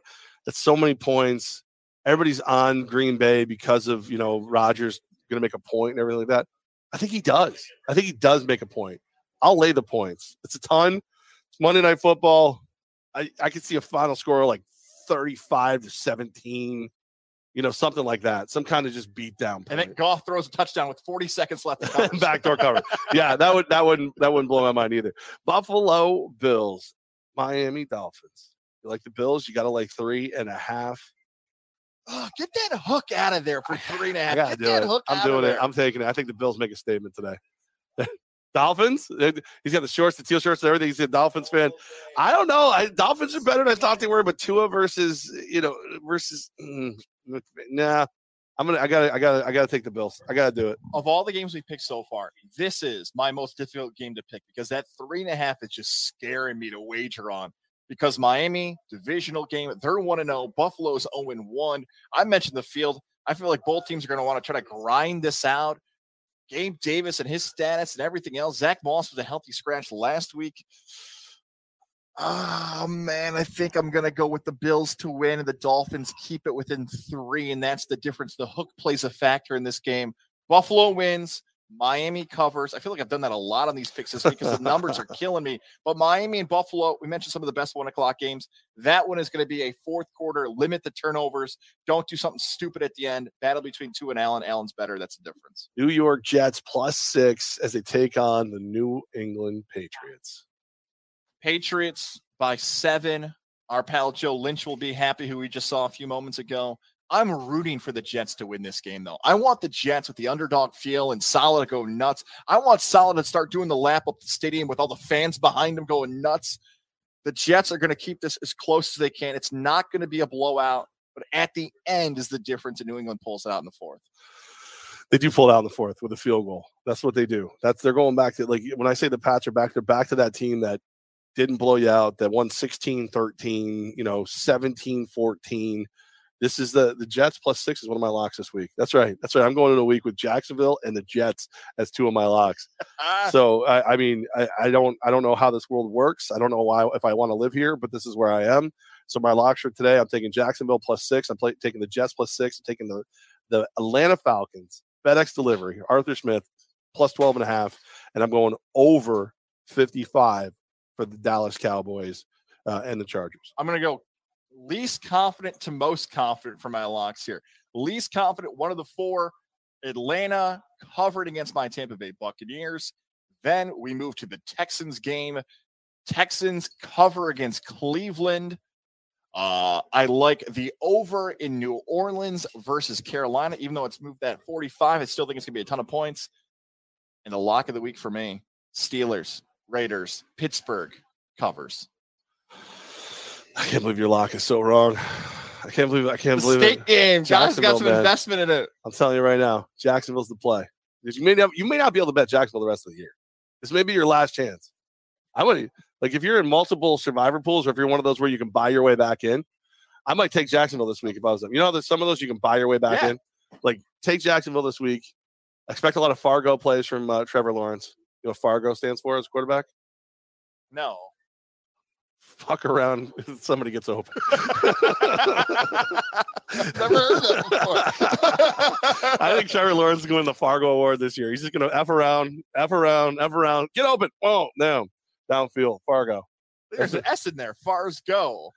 that's so many points. Everybody's on Green Bay because of you know Rodgers going to make a point and everything like that. I think he does. I think he does make a point. I'll lay the points. It's a ton. It's Monday Night Football. I I could see a final score like thirty-five to seventeen. You know, something like that. Some kind of just beat down. And then point. Goff throws a touchdown with 40 seconds left. <laughs> backdoor cover. Yeah, that would that wouldn't that wouldn't blow my mind either. Buffalo Bills, Miami Dolphins. You like the Bills? You got to like three and a half. Oh, get that hook out of there for three and a <sighs> I half. gotta Get do that it. hook I'm out of doing it. there. I'm taking it. I think the Bills make a statement today. <laughs> Dolphins. He's got the shorts, the teal shorts, and everything. He's a Dolphins fan. I don't know. I, Dolphins are better than I thought they were, but Tua versus you know versus. Mm, nah, I'm gonna. I gotta. I gotta. I gotta take the Bills. I gotta do it. of all the games we picked so far, this is my most difficult game to pick because that three and a half is just scaring me to wager on. Because Miami, divisional game, they're 1 0. Buffalo's 0 1. I mentioned the field. I feel like both teams are going to want to try to grind this out. Gabe Davis and his status and everything else. Zach Moss was a healthy scratch last week. Oh man, I think I'm gonna go with the Bills to win and the Dolphins keep it within three, and that's the difference. The hook plays a factor in this game. Buffalo wins, Miami covers. I feel like I've done that a lot on these picks this week because the numbers are <laughs> killing me. But Miami and Buffalo, we mentioned some of the best one o'clock games. That one is going to be a fourth quarter, limit the turnovers. Don't do something stupid at the end. Battle between Tua and Allen. Allen's better. That's the difference. New York Jets plus six as they take on the New England Patriots. Patriots by seven. Our pal Joe Lynch will be happy, who we just saw a few moments ago. I'm rooting for the Jets to win this game, though. I want the Jets with the underdog feel and Solid to go nuts. I want Solid to start doing the lap up the stadium with all the fans behind him going nuts. The Jets are going to keep this as close as they can. It's not going to be a blowout, but at the end is the difference, and New England pulls it out in the fourth. They do pull it out in the fourth with a field goal. That's what they do. That's they're going back to like when I say the Pats are back, they're back to that team that didn't blow you out, that won 16-13, you know, 17-14. This is the the Jets plus six is one of my locks this week. That's right. That's right. I'm going in a week with Jacksonville and the Jets as two of my locks. <laughs> So I, I mean, I, I don't I don't know how this world works. I don't know why if I want to live here, but this is where I am. So my locks for today, I'm taking Jacksonville plus six. I'm play, taking the Jets plus six. I'm taking the the Atlanta Falcons FedEx delivery Arthur Smith plus 12 and a half, and I'm going over 55 for the Dallas Cowboys uh, and the Chargers. I'm going to go least confident to most confident for my locks here. Least confident, one of the four, Atlanta covered against my Tampa Bay Buccaneers. Then we move to the Texans game. Texans cover against Cleveland. Uh, I like the over in New Orleans versus Carolina, even though it's moved that 45. I still think it's going to be a ton of points. And the lock of the week for me Steelers, Raiders, Pittsburgh covers. I can't believe your lock is so wrong. I can't believe I can't The believe state it. game. John's got some man. investment in it. I'm telling you right now, Jacksonville's the play. You may not you may not be able to bet Jacksonville the rest of the year. This may be your last chance. I would like if you're in multiple survivor pools or if you're one of those where you can buy your way back in. I might take Jacksonville this week if I was them. You know, there's some of those you can buy your way back Yeah. in. Like take Jacksonville this week. Expect a lot of Fargo plays from uh, Trevor Lawrence. You know what Fargo stands for as quarterback? No. Fuck around. <laughs> Somebody gets open. Never heard that before. <laughs> I think Trevor Lawrence is going to the Fargo Award this year. He's just going to f around, f around, f around, get open. Oh no, downfield, Fargo, There's an S in there. Fars go.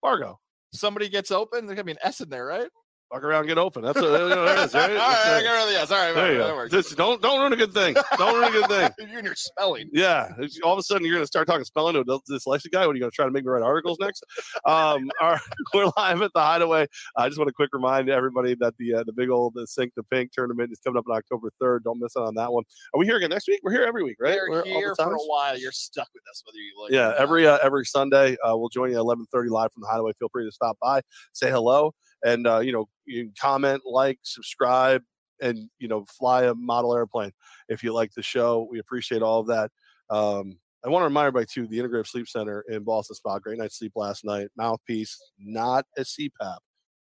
Fargo. Somebody gets open. There's gonna be an S in there, right? Fuck around, get open. That's what there it is, right? <laughs> all right, That's I it. got rid of the yes. All right, There you that go. works. Just don't don't ruin a good thing. Don't ruin a good thing. <laughs> you and your spelling. Yeah, all of a sudden you're going to start talking spelling to a dyslexic guy. What are you going to try to make me write articles next? Um, <laughs> our, we're live at the Hideaway. I just want to quick remind everybody that the uh, the big old the Sink the Pink tournament is coming up on October 3rd. Don't miss out on that one. Are we here again next week? We're here every week, right? We're We're here for a while. You're stuck with us, whether you like. it Yeah, every uh, every Sunday uh, we'll join you at 11:30 live from the Hideaway. Feel free to stop by, say hello, and uh, you know you can comment, like, subscribe, and you know fly a model airplane if you like the show. We appreciate all of that. Um, I want to remind everybody too, the Integrative Sleep Center in Ballston Spa, great night's sleep last night. Mouthpiece, not a CPAP,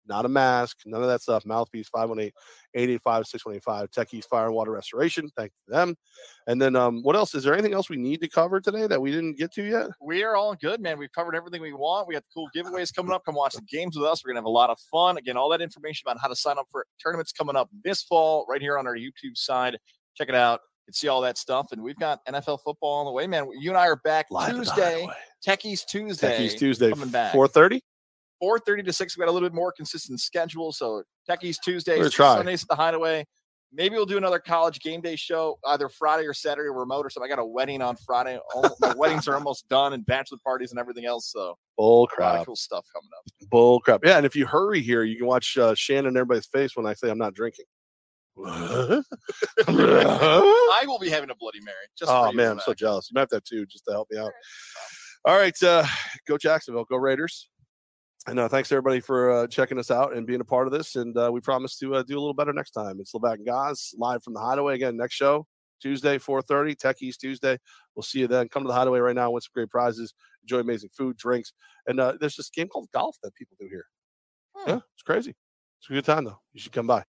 not a mask, none of that stuff. Mouthpiece 518-885-6185. Techies Fire and Water Restoration. Thank them. And then um, what else? Is there anything else we need to cover today that we didn't get to yet? we are all good, man. We've covered everything we want. We got the cool giveaways coming up. Come watch the games with us. We're gonna have a lot of fun. Again, all that information about how to sign up for tournaments coming up this fall, right here on our YouTube side. Check it out. You can see all that stuff. And we've got NFL football on the way, man. You and I are back Live Tuesday. Techies Tuesday. Techies Tuesday, coming back. four thirty. 4:30 to 6. We got a little bit more consistent schedule. So Techies Tuesdays. Sundays at the Hideaway. Maybe we'll do another college game day show either Friday or Saturday, remote or something. I got a wedding on Friday. All, my weddings are almost done, and bachelor parties and everything else. So Bull a lot of crap. cool stuff coming up. Bull crap. Yeah, and if you hurry here, you can watch uh, Shannon and everybody's face when I say I'm not drinking. oh <laughs> I will be having a Bloody Mary. Just you man, I'm so jealous. You might have that too, just to help me out. All right, uh, go Jacksonville, go Raiders. And uh, thanks everybody for uh, checking us out and being a part of this. And uh, we promise to uh, do a little better next time. It's Levack and Goz live from the Hideaway again. Next show Tuesday, 4:30, Techies Tuesday. We'll see you then. Come to the Hideaway right now. Win some great prizes. Enjoy amazing food, drinks, and uh, there's this game called golf that people do here. Hmm. Yeah, it's crazy. It's a good time though. You should come by.